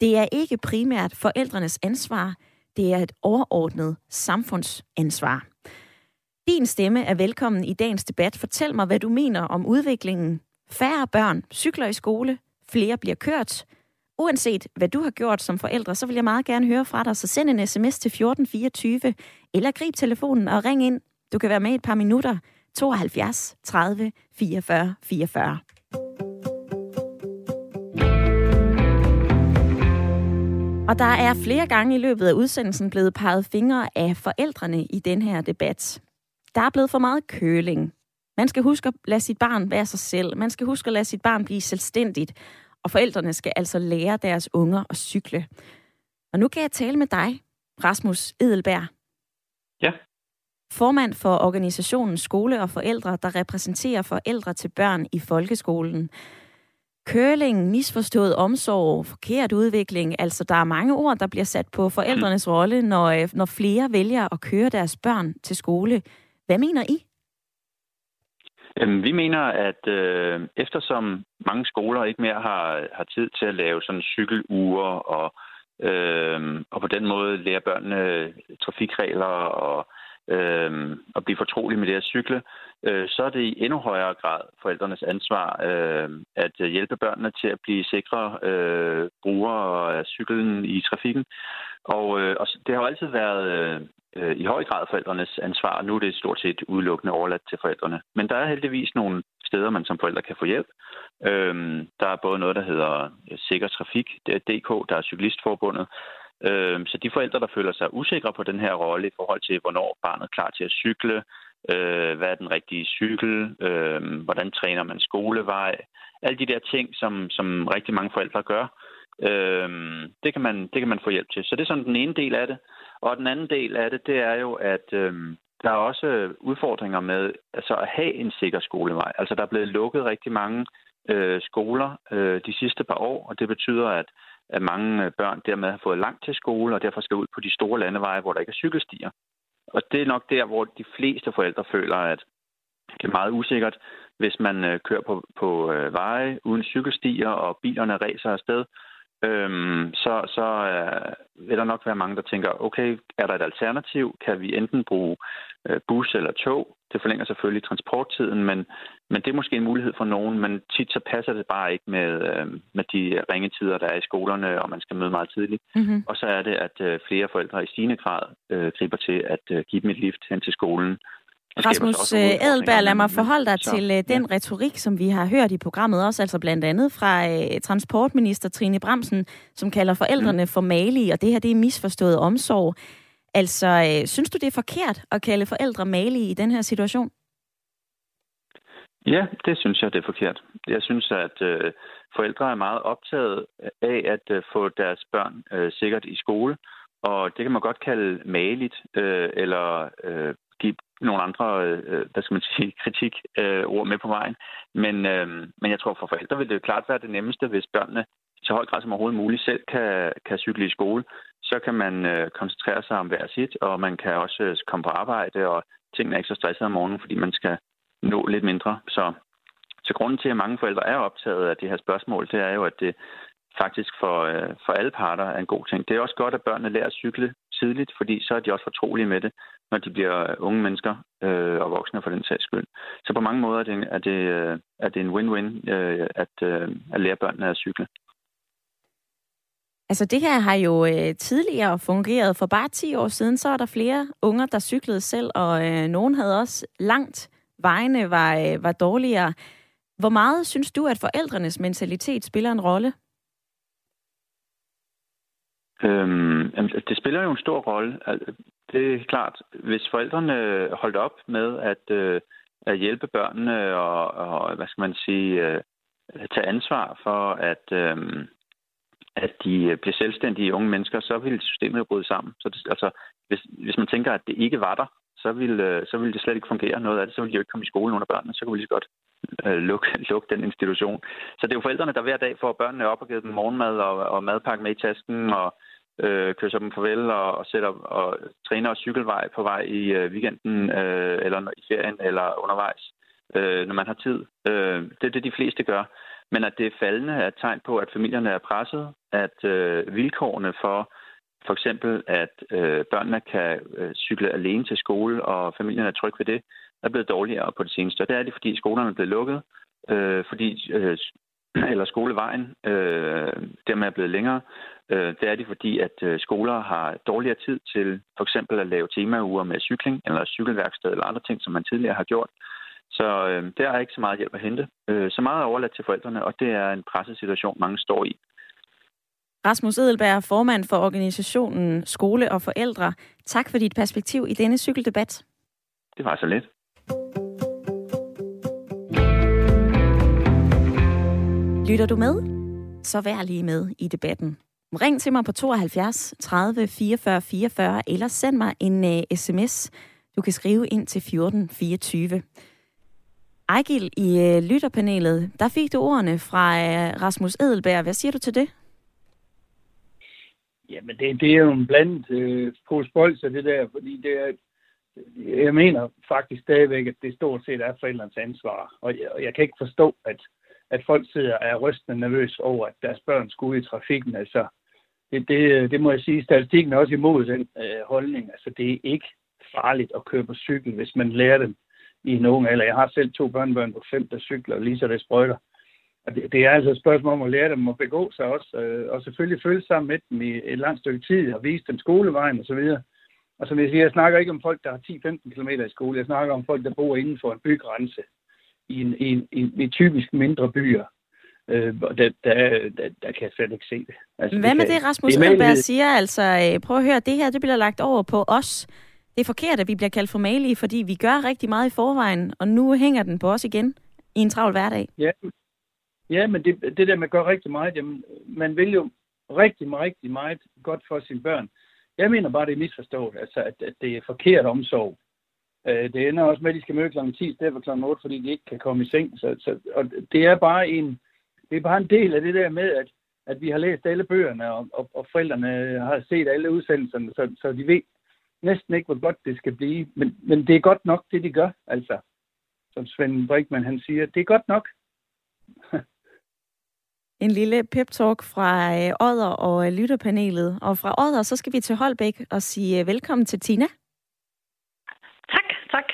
Det er ikke primært forældrenes ansvar, det er et overordnet samfundsansvar. Din stemme er velkommen i dagens debat. Fortæl mig, hvad du mener om udviklingen Færre børn cykler i skole, flere bliver kørt. Uanset hvad du har gjort som forældre, så vil jeg meget gerne høre fra dig, så send en sms til 1424, eller grib telefonen og ring ind. Du kan være med i et par minutter. 72 30 44 44. Og der er flere gange i løbet af udsendelsen blevet peget fingre af forældrene i den her debat. Der er blevet for meget køling. Man skal huske at lade sit barn være sig selv. Man skal huske at lade sit barn blive selvstændigt. Og forældrene skal altså lære deres unger at cykle. Og nu kan jeg tale med dig, Rasmus Edelberg. Ja. Formand for organisationen Skole og Forældre, der repræsenterer forældre til børn i folkeskolen. Køling, misforstået omsorg, forkert udvikling. Altså, der er mange ord, der bliver sat på forældrenes rolle, når, øh, når flere vælger at køre deres børn til skole. Hvad mener I? Øhm, vi mener, at øh, eftersom mange skoler ikke mere har, har tid til at lave sådan cykeluger og, øh, og på den måde lære børnene trafikregler og, øh, at blive fortrolig med det at cykle, øh, så er det i endnu højere grad forældrenes ansvar øh, at hjælpe børnene til at blive sikre øh, brugere af cyklen i trafikken. Og, øh, og det har jo altid været øh, øh, i høj grad forældrenes ansvar, og nu er det stort set udelukkende overladt til forældrene. Men der er heldigvis nogle steder, man som forældre kan få hjælp. Øhm, der er både noget, der hedder øh, Sikker Trafik, det er DK, der er Cyklistforbundet. Øh, så de forældre, der føler sig usikre på den her rolle i forhold til, hvornår barnet er klar til at cykle, øh, hvad er den rigtige cykel, øh, hvordan træner man skolevej, alle de der ting, som, som rigtig mange forældre gør, øh, det, kan man, det kan man få hjælp til. Så det er sådan den ene del af det. Og den anden del af det, det er jo, at øh, der er også udfordringer med altså at have en sikker skolevej. Altså der er blevet lukket rigtig mange øh, skoler øh, de sidste par år, og det betyder, at, at mange øh, børn dermed har fået langt til skole, og derfor skal ud på de store landeveje, hvor der ikke er cykelstier. Og det er nok der, hvor de fleste forældre føler, at det er meget usikkert, hvis man øh, kører på, på øh, veje uden cykelstier, og bilerne ræser afsted, øhm, så, så øh, vil der nok være mange, der tænker, okay, er der et alternativ? Kan vi enten bruge bus eller tog? Det forlænger selvfølgelig transporttiden, men, men det er måske en mulighed for nogen, men tit så passer det bare ikke med, øh, med de ringetider, der er i skolerne, og man skal møde meget tidligt. Mm-hmm. Og så er det, at øh, flere forældre i stigende grad øh, griber til at øh, give dem et lift hen til skolen, Rasmus Edelberg, øh, lad mig forholde dig så, til den retorik, som vi har hørt i programmet også, altså blandt andet fra transportminister Trine Bramsen, som kalder forældrene mm. for malige, og det her det er misforstået omsorg. Altså, øh, synes du, det er forkert at kalde forældre malige i den her situation? Ja, det synes jeg, det er forkert. Jeg synes, at øh, forældre er meget optaget af at øh, få deres børn øh, sikkert i skole, og det kan man godt kalde maligt, øh, eller øh, give nogle andre, øh, hvad skal man sige, kritik øh, ord med på vejen. Men, øh, men jeg tror for forældre vil det klart være det nemmeste, hvis børnene i så høj grad som overhovedet muligt selv kan, kan cykle i skole. Så kan man øh, koncentrere sig om hver sit, og man kan også øh, komme på arbejde, og tingene er ikke så stressede om morgenen, fordi man skal nå lidt mindre. Så, så grunden til, at mange forældre er optaget af det her spørgsmål, det er jo, at det faktisk for, øh, for alle parter er en god ting. Det er også godt, at børnene lærer at cykle tidligt, fordi så er de også fortrolige med det, når de bliver øh, unge mennesker øh, og voksne for den sags skyld. Så på mange måder er det, er det, øh, er det en win-win øh, at, øh, at lære børnene at cykle. Altså det her har jo øh, tidligere fungeret. For bare 10 år siden, så var der flere unger, der cyklede selv, og øh, nogen havde også langt. Vejene var, øh, var dårligere. Hvor meget synes du, at forældrenes mentalitet spiller en rolle? Øhm, altså, det spiller jo en stor rolle. Det er klart, hvis forældrene holdt op med at, øh, at hjælpe børnene og, og, hvad skal man sige, øh, tage ansvar for, at, øh, at de øh, bliver selvstændige unge mennesker, så vil systemet bryde sammen. Så det, altså, hvis, hvis man tænker, at det ikke var der, så vil, øh, så vil det slet ikke fungere noget af det. Så vil de jo ikke komme i skole under børnene. Så kan vi lige så godt øh, lukke, luk den institution. Så det er jo forældrene, der hver dag får børnene op og giver dem morgenmad og, og madpakke med i tasken og øh, kysser dem farvel og, og, sætter, og træner og cykelvej på vej i øh, weekenden øh, eller i ferien eller undervejs, øh, når man har tid. Øh, det er det, de fleste gør. Men at det er faldende er et tegn på, at familierne er presset, at øh, vilkårene for for eksempel, at øh, børnene kan øh, cykle alene til skole, og familien er tryg ved det, er blevet dårligere på det seneste. Og det er det, fordi skolerne er blevet lukket, øh, fordi øh, eller skolevejen øh, dermed er blevet længere. Øh, det er det, fordi at øh, skoler har dårligere tid til for eksempel at lave temauger med cykling eller cykelværksted eller andre ting, som man tidligere har gjort. Så øh, der er ikke så meget hjælp at hente. Øh, så meget er overladt til forældrene, og det er en presset situation, mange står i. Rasmus Edelberg, formand for organisationen Skole og Forældre. Tak for dit perspektiv i denne cykeldebat. Det var så lidt. Lytter du med? Så vær lige med i debatten. Ring til mig på 72 30 44 44, eller send mig en uh, sms. Du kan skrive ind til 14 24. Ejgil, i øh, lytterpanelet, der fik du ordene fra øh, Rasmus Edelberg. Hvad siger du til det? Jamen, det, det er jo en blandet øh, pose det der, fordi det er, jeg mener faktisk stadigvæk, at det stort set er forældrens ansvar. Og jeg, og jeg kan ikke forstå, at, at folk sidder og er rystende nervøs over, at deres børn skulle ud i trafikken. Altså, det, det, det må jeg sige, statistikken er også imod den øh, holdning. Altså, det er ikke farligt at køre på cykel, hvis man lærer dem i en ung alder. Jeg har selv to børnebørn på fem, der cykler, og lige så det sprøjter. Og det, det er altså et spørgsmål om at lære dem at begå sig også, øh, og selvfølgelig følge sammen med dem i et langt stykke tid, og vise dem skolevejen osv. Og, og som jeg siger, jeg snakker ikke om folk, der har 10-15 km i skole. Jeg snakker om folk, der bor inden for en bygrænse i, en, i, en, i, i typisk mindre byer. Øh, der, der, der, der kan jeg slet ikke se det. Altså, Hvad det med kan, det, Rasmus Elberg siger? Altså, øh, prøv at høre, det her det bliver lagt over på os. Det er forkert, at vi bliver kaldt for malige, fordi vi gør rigtig meget i forvejen, og nu hænger den på os igen i en travl hverdag. Ja, ja men det, det der med at gøre rigtig meget, jamen, man vil jo rigtig, rigtig meget godt for sine børn. Jeg mener bare, det er misforstået, altså, at, at det er forkert omsorg. Øh, det ender også med, at de skal møde kl. 10 i stedet for kl. 8, fordi de ikke kan komme i seng. Så, så, og det er bare en det er bare en del af det der med, at, at vi har læst alle bøgerne, og, og, og forældrene har set alle udsendelserne, så, så de ved næsten ikke, hvor godt det skal blive. Men, men det er godt nok, det de gør, altså. som Svend Brinkmann han siger, det er godt nok. en lille pep-talk fra øh, Odder og øh, lytterpanelet. Og fra Odder, så skal vi til Holbæk og sige øh, velkommen til Tina. Tak, tak.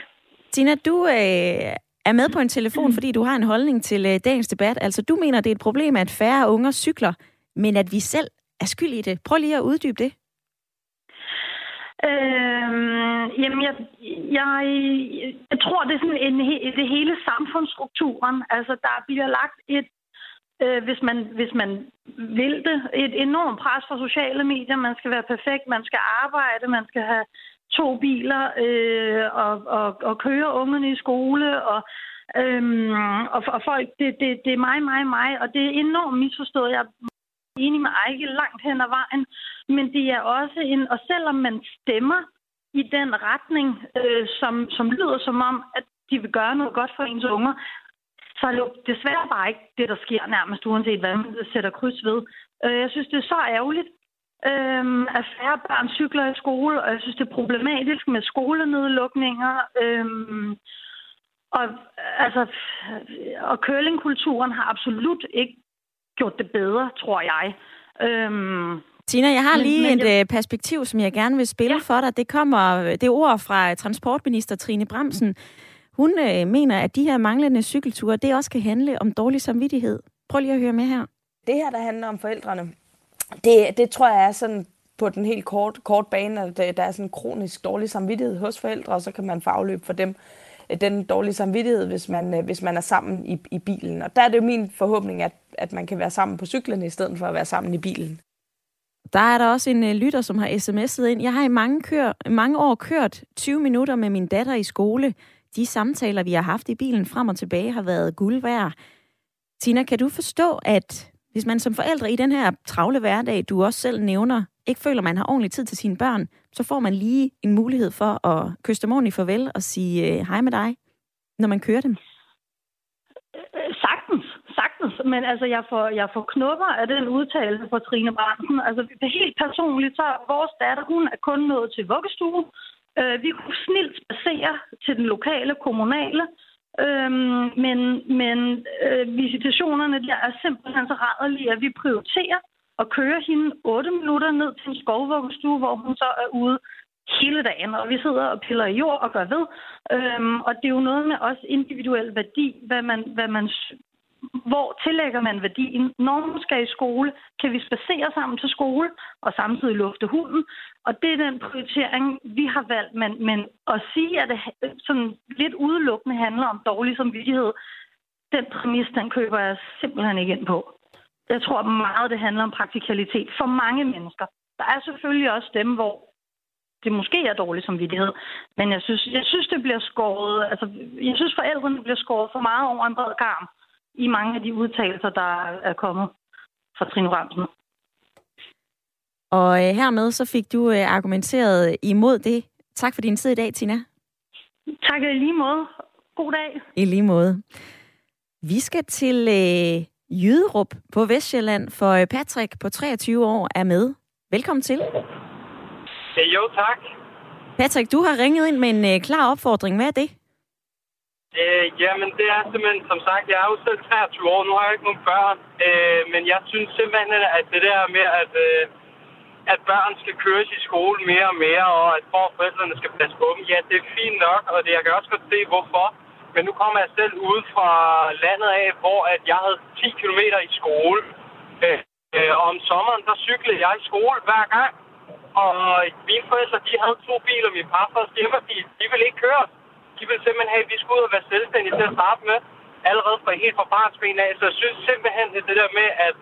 Tina, du øh, er med på en telefon, fordi du har en holdning til øh, dagens debat. Altså, du mener, det er et problem, at færre unger cykler, men at vi selv er skyld i det. Prøv lige at uddybe det. Øhm, jamen, jeg, jeg, jeg tror, det er sådan en, det hele samfundsstrukturen. Altså, der bliver lagt et øh, hvis, man, hvis man vil det. Et enormt pres fra sociale medier. Man skal være perfekt, man skal arbejde, man skal have to biler øh, og, og, og køre ungerne i skole. Og, øhm, og, og folk, det, det, det er mig, mig, mig. Og det er enormt misforstået. Jeg er enig med Ejke langt hen ad vejen. Men det er også en... Og selvom man stemmer i den retning, øh, som, som lyder som om, at de vil gøre noget godt for ens unger, så er det jo desværre bare ikke det, der sker nærmest, uanset hvad man sætter kryds ved. Øh, jeg synes, det er så ærgerligt, øh, at færre børn cykler i skole, og jeg synes, det er problematisk med skolenedlukninger. Øh, og, altså, og curlingkulturen har absolut ikke gjort det bedre, tror jeg. Øhm, Tina, jeg har lige men, men, et jeg... Øh, perspektiv, som jeg gerne vil spille ja. for dig. Det kommer det ord fra transportminister Trine Bremsen. Hun øh, mener, at de her manglende cykelture, det også kan handle om dårlig samvittighed. Prøv lige at høre med her. Det her, der handler om forældrene, det, det tror jeg er sådan på den helt kort, kort bane, at der er sådan kronisk dårlig samvittighed hos forældre, og så kan man få afløb for dem øh, den dårlige samvittighed, hvis man, øh, hvis man er sammen i, i bilen. Og der er det jo min forhåbning, at, at man kan være sammen på cyklen, i stedet for at være sammen i bilen. Der er der også en øh, lytter, som har sms'et ind. Jeg har i mange, kør, mange år kørt 20 minutter med min datter i skole de samtaler, vi har haft i bilen frem og tilbage, har været guld værd. Tina, kan du forstå, at hvis man som forældre i den her travle hverdag, du også selv nævner, ikke føler, man har ordentlig tid til sine børn, så får man lige en mulighed for at kysse dem ordentligt farvel og sige øh, hej med dig, når man kører dem? Men altså, jeg får, jeg får knupper af den udtalelse fra Trine Bransen. Altså, det er helt personligt, så vores datter, hun er kun nået til vuggestue. Øh, vi kunne snilt basere til den lokale kommunale, øh, men, men øh, visitationerne der er simpelthen så rædderlige, at vi prioriterer at køre hende 8 minutter ned til en skovvuggestue, hvor hun så er ude hele dagen, og vi sidder og piller i jord og gør ved. Øhm, og det er jo noget med også individuel værdi, hvad man, hvad man hvor tillægger man værdien? Når man skal i skole, kan vi spacere sammen til skole og samtidig lufte hunden. Og det er den prioritering, vi har valgt. Men, men at sige, at det sådan lidt udelukkende handler om dårlig samvittighed, den præmis, den køber jeg simpelthen ikke ind på. Jeg tror meget, det handler om praktikalitet for mange mennesker. Der er selvfølgelig også dem, hvor det måske er dårlig samvittighed. Men jeg synes, jeg synes det bliver skåret, altså, jeg synes forældrene bliver skåret for meget over en bred karm i mange af de udtalelser, der er kommet fra Trine Ramsen. Og øh, hermed så fik du øh, argumenteret imod det. Tak for din tid i dag, Tina. Tak i lige måde. God dag. I lige måde. Vi skal til øh, Jyderup på Vestjylland, for øh, Patrick på 23 år er med. Velkommen til. Ja, jo, tak. Patrick, du har ringet ind med en øh, klar opfordring. Hvad er det? Øh, jamen, det er simpelthen, som sagt, jeg er jo selv 23 år, nu har jeg ikke nogen børn, øh, men jeg synes simpelthen, at det der med, at, øh, at børn skal køres i skole mere og mere, og at for forældrene skal passe på dem, ja, det er fint nok, og det, jeg kan også godt se, hvorfor. Men nu kommer jeg selv ud fra landet af, hvor at jeg havde 10 km i skole. Øh, øh, og om sommeren, der cyklede jeg i skole hver gang. Og mine forældre, de havde to biler, min farfars hjemme, de, de ville ikke køre de vil simpelthen have, at vi skal ud og være selvstændige til at starte med, allerede fra helt fra barnsben af. Så jeg synes simpelthen, at det der med, at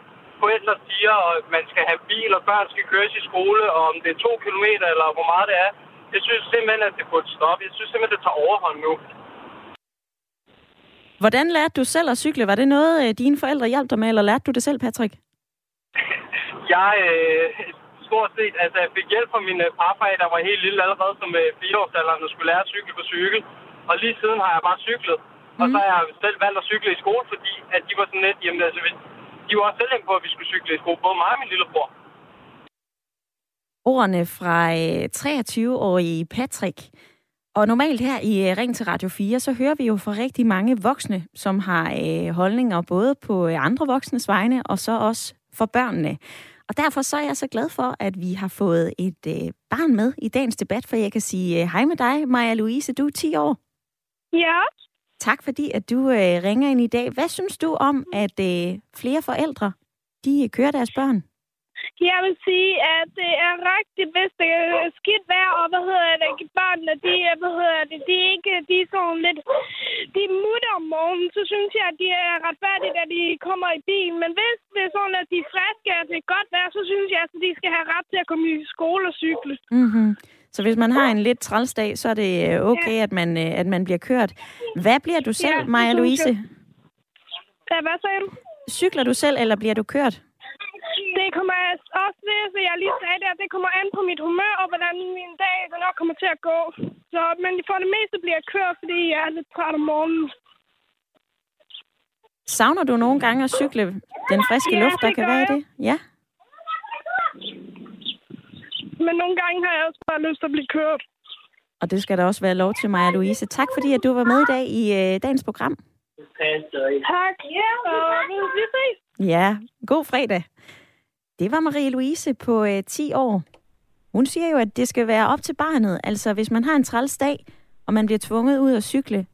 forældre siger, at man skal have bil, og børn skal køres i skole, og om det er to kilometer, eller hvor meget det er, jeg synes simpelthen, at det burde stoppe. Jeg synes simpelthen, at det tager overhånd nu. Hvordan lærte du selv at cykle? Var det noget, øh, dine forældre hjalp dig med, eller lærte du det selv, Patrick? jeg, øh, stort set, altså jeg fik hjælp fra min øh, farfar, der var helt lille allerede som øh, fireårsalderen, og skulle lære at cykle på cykel. Og lige siden har jeg bare cyklet. Mm. Og så har jeg selv valgt at cykle i skole, fordi at de var sådan lidt, jamen altså, de var også selv på, at vi skulle cykle i skole, både mig og min lillebror. Ordene fra øh, 23-årige Patrick. Og normalt her i øh, Ring til Radio 4, så hører vi jo fra rigtig mange voksne, som har øh, holdninger både på øh, andre voksnes vegne, og så også for børnene. Og derfor så er jeg så glad for, at vi har fået et øh, barn med i dagens debat, for jeg kan sige øh, hej med dig, Maja Louise, du er 10 år. Ja. Tak fordi, at du øh, ringer ind i dag. Hvad synes du om, at øh, flere forældre, de kører deres børn? Jeg vil sige, at det er rigtig, hvis det er skidt vejr, og hvad hedder det, børnene, de, hvad hedder det, de er ikke, de er sådan lidt, de mutter om morgenen, så synes jeg, at de er retfærdigt, at de kommer i bil. Men hvis det er sådan, at de er friske, og det er godt vejr, så synes jeg, at de skal have ret til at komme i skole og cykle. Mm-hmm. Så hvis man har en lidt trælsdag, så er det øh, okay, ja. at, man, øh, at man bliver kørt. Hvad bliver du selv, ja, Maja Louise? Ja, hvad sagde du? Cykler du selv, eller bliver du kørt? Det kommer også ved, så jeg lige sagde det, at det kommer an på mit humør, og hvordan min dag den nok kommer til at gå. Så, men for det meste bliver jeg kørt, fordi jeg er lidt træt om morgenen. Savner du nogle gange at cykle den friske ja, luft, der kan være i det? Ja. Men nogle gange har jeg også bare lyst til at blive kørt. Og det skal der også være lov til, Maja Louise. Tak fordi, at du var med i dag i øh, dagens program. Tak. Og vi ses. Ja, god fredag. Det var Marie-Louise på øh, 10 år. Hun siger jo, at det skal være op til barnet. Altså, hvis man har en træls dag, og man bliver tvunget ud at cykle,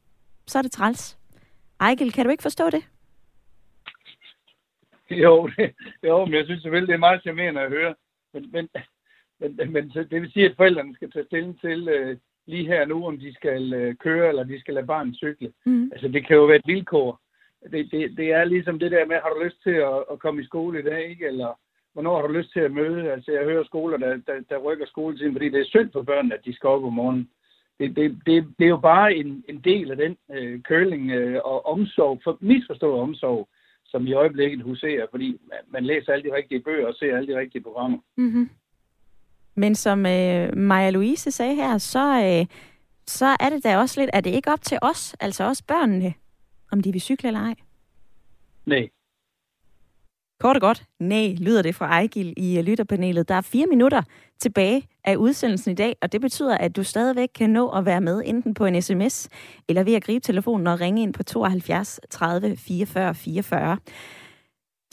så er det træls. Ejgil, kan du ikke forstå det? Jo, det, jo, men jeg synes selvfølgelig, det er meget charmerende at høre. Men, men, men, men så det vil sige, at forældrene skal tage stilling til øh, lige her nu, om de skal øh, køre, eller de skal lade barnet cykle. Mm. Altså, det kan jo være et vilkår. Det, det, det er ligesom det der med, har du lyst til at, at komme i skole i dag, ikke? Eller hvornår har du lyst til at møde? Altså, jeg hører skoler, der, der, der rykker skoletiden, fordi det er synd for børnene, at de skal op om morgenen. Det, det, det, det er jo bare en, en del af den øh, køling øh, og omsorg, for, misforstået omsorg, som i øjeblikket huserer, fordi man, man læser alle de rigtige bøger og ser alle de rigtige programmer. Mm-hmm. Men som øh, Maja Louise sagde her, så, øh, så er det da også lidt, er det ikke op til os, altså os børnene, om de vil cykle eller ej? Nej. Kort og godt, nej, lyder det fra Ejgil i øh, lytterpanelet. Der er fire minutter tilbage af udsendelsen i dag, og det betyder, at du stadigvæk kan nå at være med enten på en sms, eller ved at gribe telefonen og ringe ind på 72 30 44 44.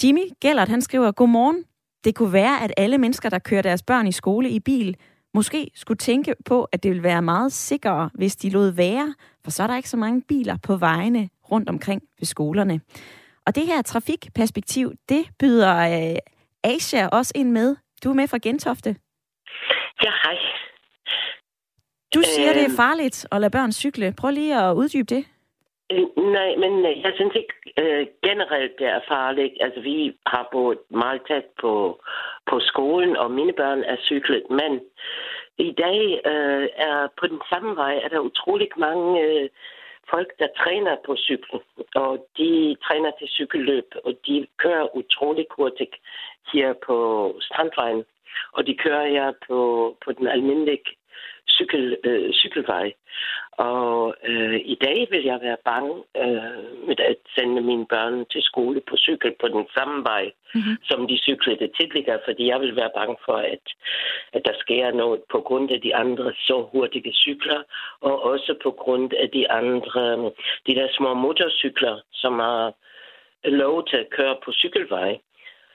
Jimmy Gellert, han skriver, Godmorgen. Det kunne være, at alle mennesker, der kører deres børn i skole i bil, måske skulle tænke på, at det ville være meget sikrere, hvis de lod være, for så er der ikke så mange biler på vejene rundt omkring ved skolerne. Og det her trafikperspektiv, det byder øh, Asia også ind med. Du er med fra Gentofte. Ja, hej. Du siger, øh, det er farligt at lade børn cykle. Prøv lige at uddybe det. Øh, nej, men øh, jeg synes ikke øh, generelt, det er farligt. Altså, vi har boet meget tæt på, på skolen, og mine børn er cyklet. Men i dag øh, er på den samme vej, er der utrolig mange øh, folk, der træner på cyklen, og de træner til cykelløb, og de kører utrolig hurtigt her på Strandvejen, og de kører her på, på den almindelige cykel, øh, cykelvej. Og øh, i dag vil jeg være bange øh, med at sende mine børn til skole på cykel på den samme vej, mm-hmm. som de cyklede tidligere, fordi jeg vil være bange for, at, at der sker noget på grund af de andre så hurtige cykler, og også på grund af de andre, de der små motorcykler, som har lov til at køre på cykelvej.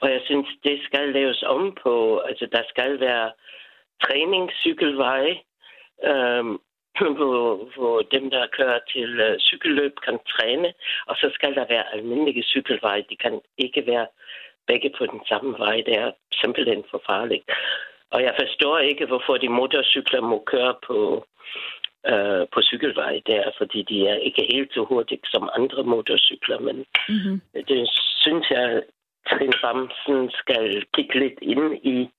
Og jeg synes, det skal laves om på, altså der skal være træningscykelveje, øhm, hvor, hvor dem, der kører til øh, cykelløb, kan træne, og så skal der være almindelige cykelveje. De kan ikke være begge på den samme vej. Det er simpelthen for farligt. Og jeg forstår ikke, hvorfor de motorcykler må køre på, øh, på cykelvej der, fordi de er ikke helt så hurtigt som andre motorcykler. Men mm-hmm. det synes jeg, Trine Bamsen skal kigge lidt ind i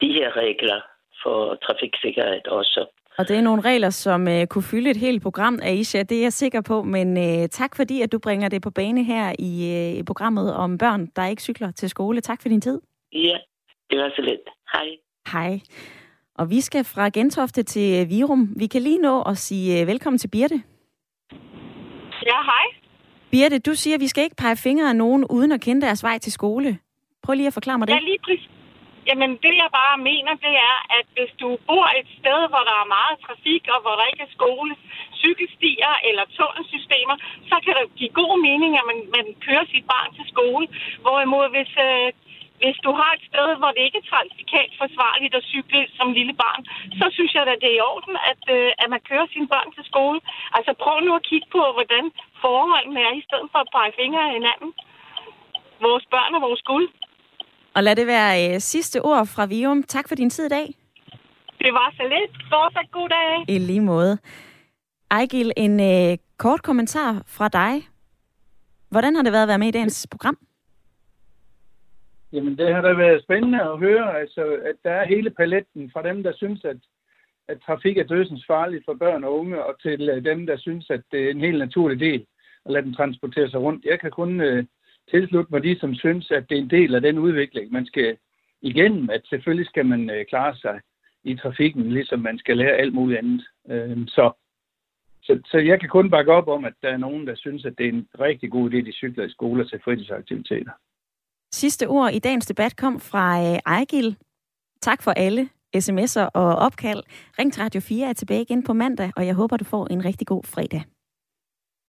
de her regler for trafiksikkerhed også. Og det er nogle regler, som uh, kunne fylde et helt program, Aisha, det er jeg sikker på. Men uh, tak fordi, at du bringer det på bane her i, uh, i programmet om børn, der ikke cykler til skole. Tak for din tid. Ja, det var så lidt. Hej. Hej. Og vi skal fra Gentofte til Virum. Vi kan lige nå at sige uh, velkommen til Birte. Ja, hej. Birte, du siger, at vi skal ikke pege fingre af nogen, uden at kende deres vej til skole. Prøv lige at forklare mig det. Ja, lige præcis. Jamen, det jeg bare mener, det er, at hvis du bor et sted, hvor der er meget trafik, og hvor der ikke er skole, cykelstier eller tunnelsystemer, så kan det give god mening, at man, man kører sit barn til skole. Hvorimod, hvis, øh, hvis du har et sted, hvor det ikke er trafikalt forsvarligt at cykle som lille barn, så synes jeg at det er i orden, at, øh, at man kører sine børn til skole. Altså prøv nu at kigge på, hvordan forholdene er, i stedet for at pege fingre af hinanden. Vores børn og vores guld. Og lad det være øh, sidste ord fra Vium. Tak for din tid i dag. Det var så lidt. Fortsat god dag. I lige måde. Ejgil, en øh, kort kommentar fra dig. Hvordan har det været at være med i dagens program? Jamen, det har da været spændende at høre, altså, at der er hele paletten fra dem, der synes, at, at trafik er dødsens farligt for børn og unge, og til uh, dem, der synes, at det er en helt naturlig del at lade dem transportere sig rundt. Jeg kan kun uh, tilslutte mig de, som synes, at det er en del af den udvikling, man skal igennem, at selvfølgelig skal man øh, klare sig i trafikken, ligesom man skal lære alt muligt andet. Øh, så, så, så jeg kan kun bakke op om, at der er nogen, der synes, at det er en rigtig god idé, de cykler i skoler til fritidsaktiviteter. Sidste ord i dagens debat kom fra øh, Ejgil. Tak for alle sms'er og opkald. Ring til Radio 4 er tilbage igen på mandag, og jeg håber, du får en rigtig god fredag.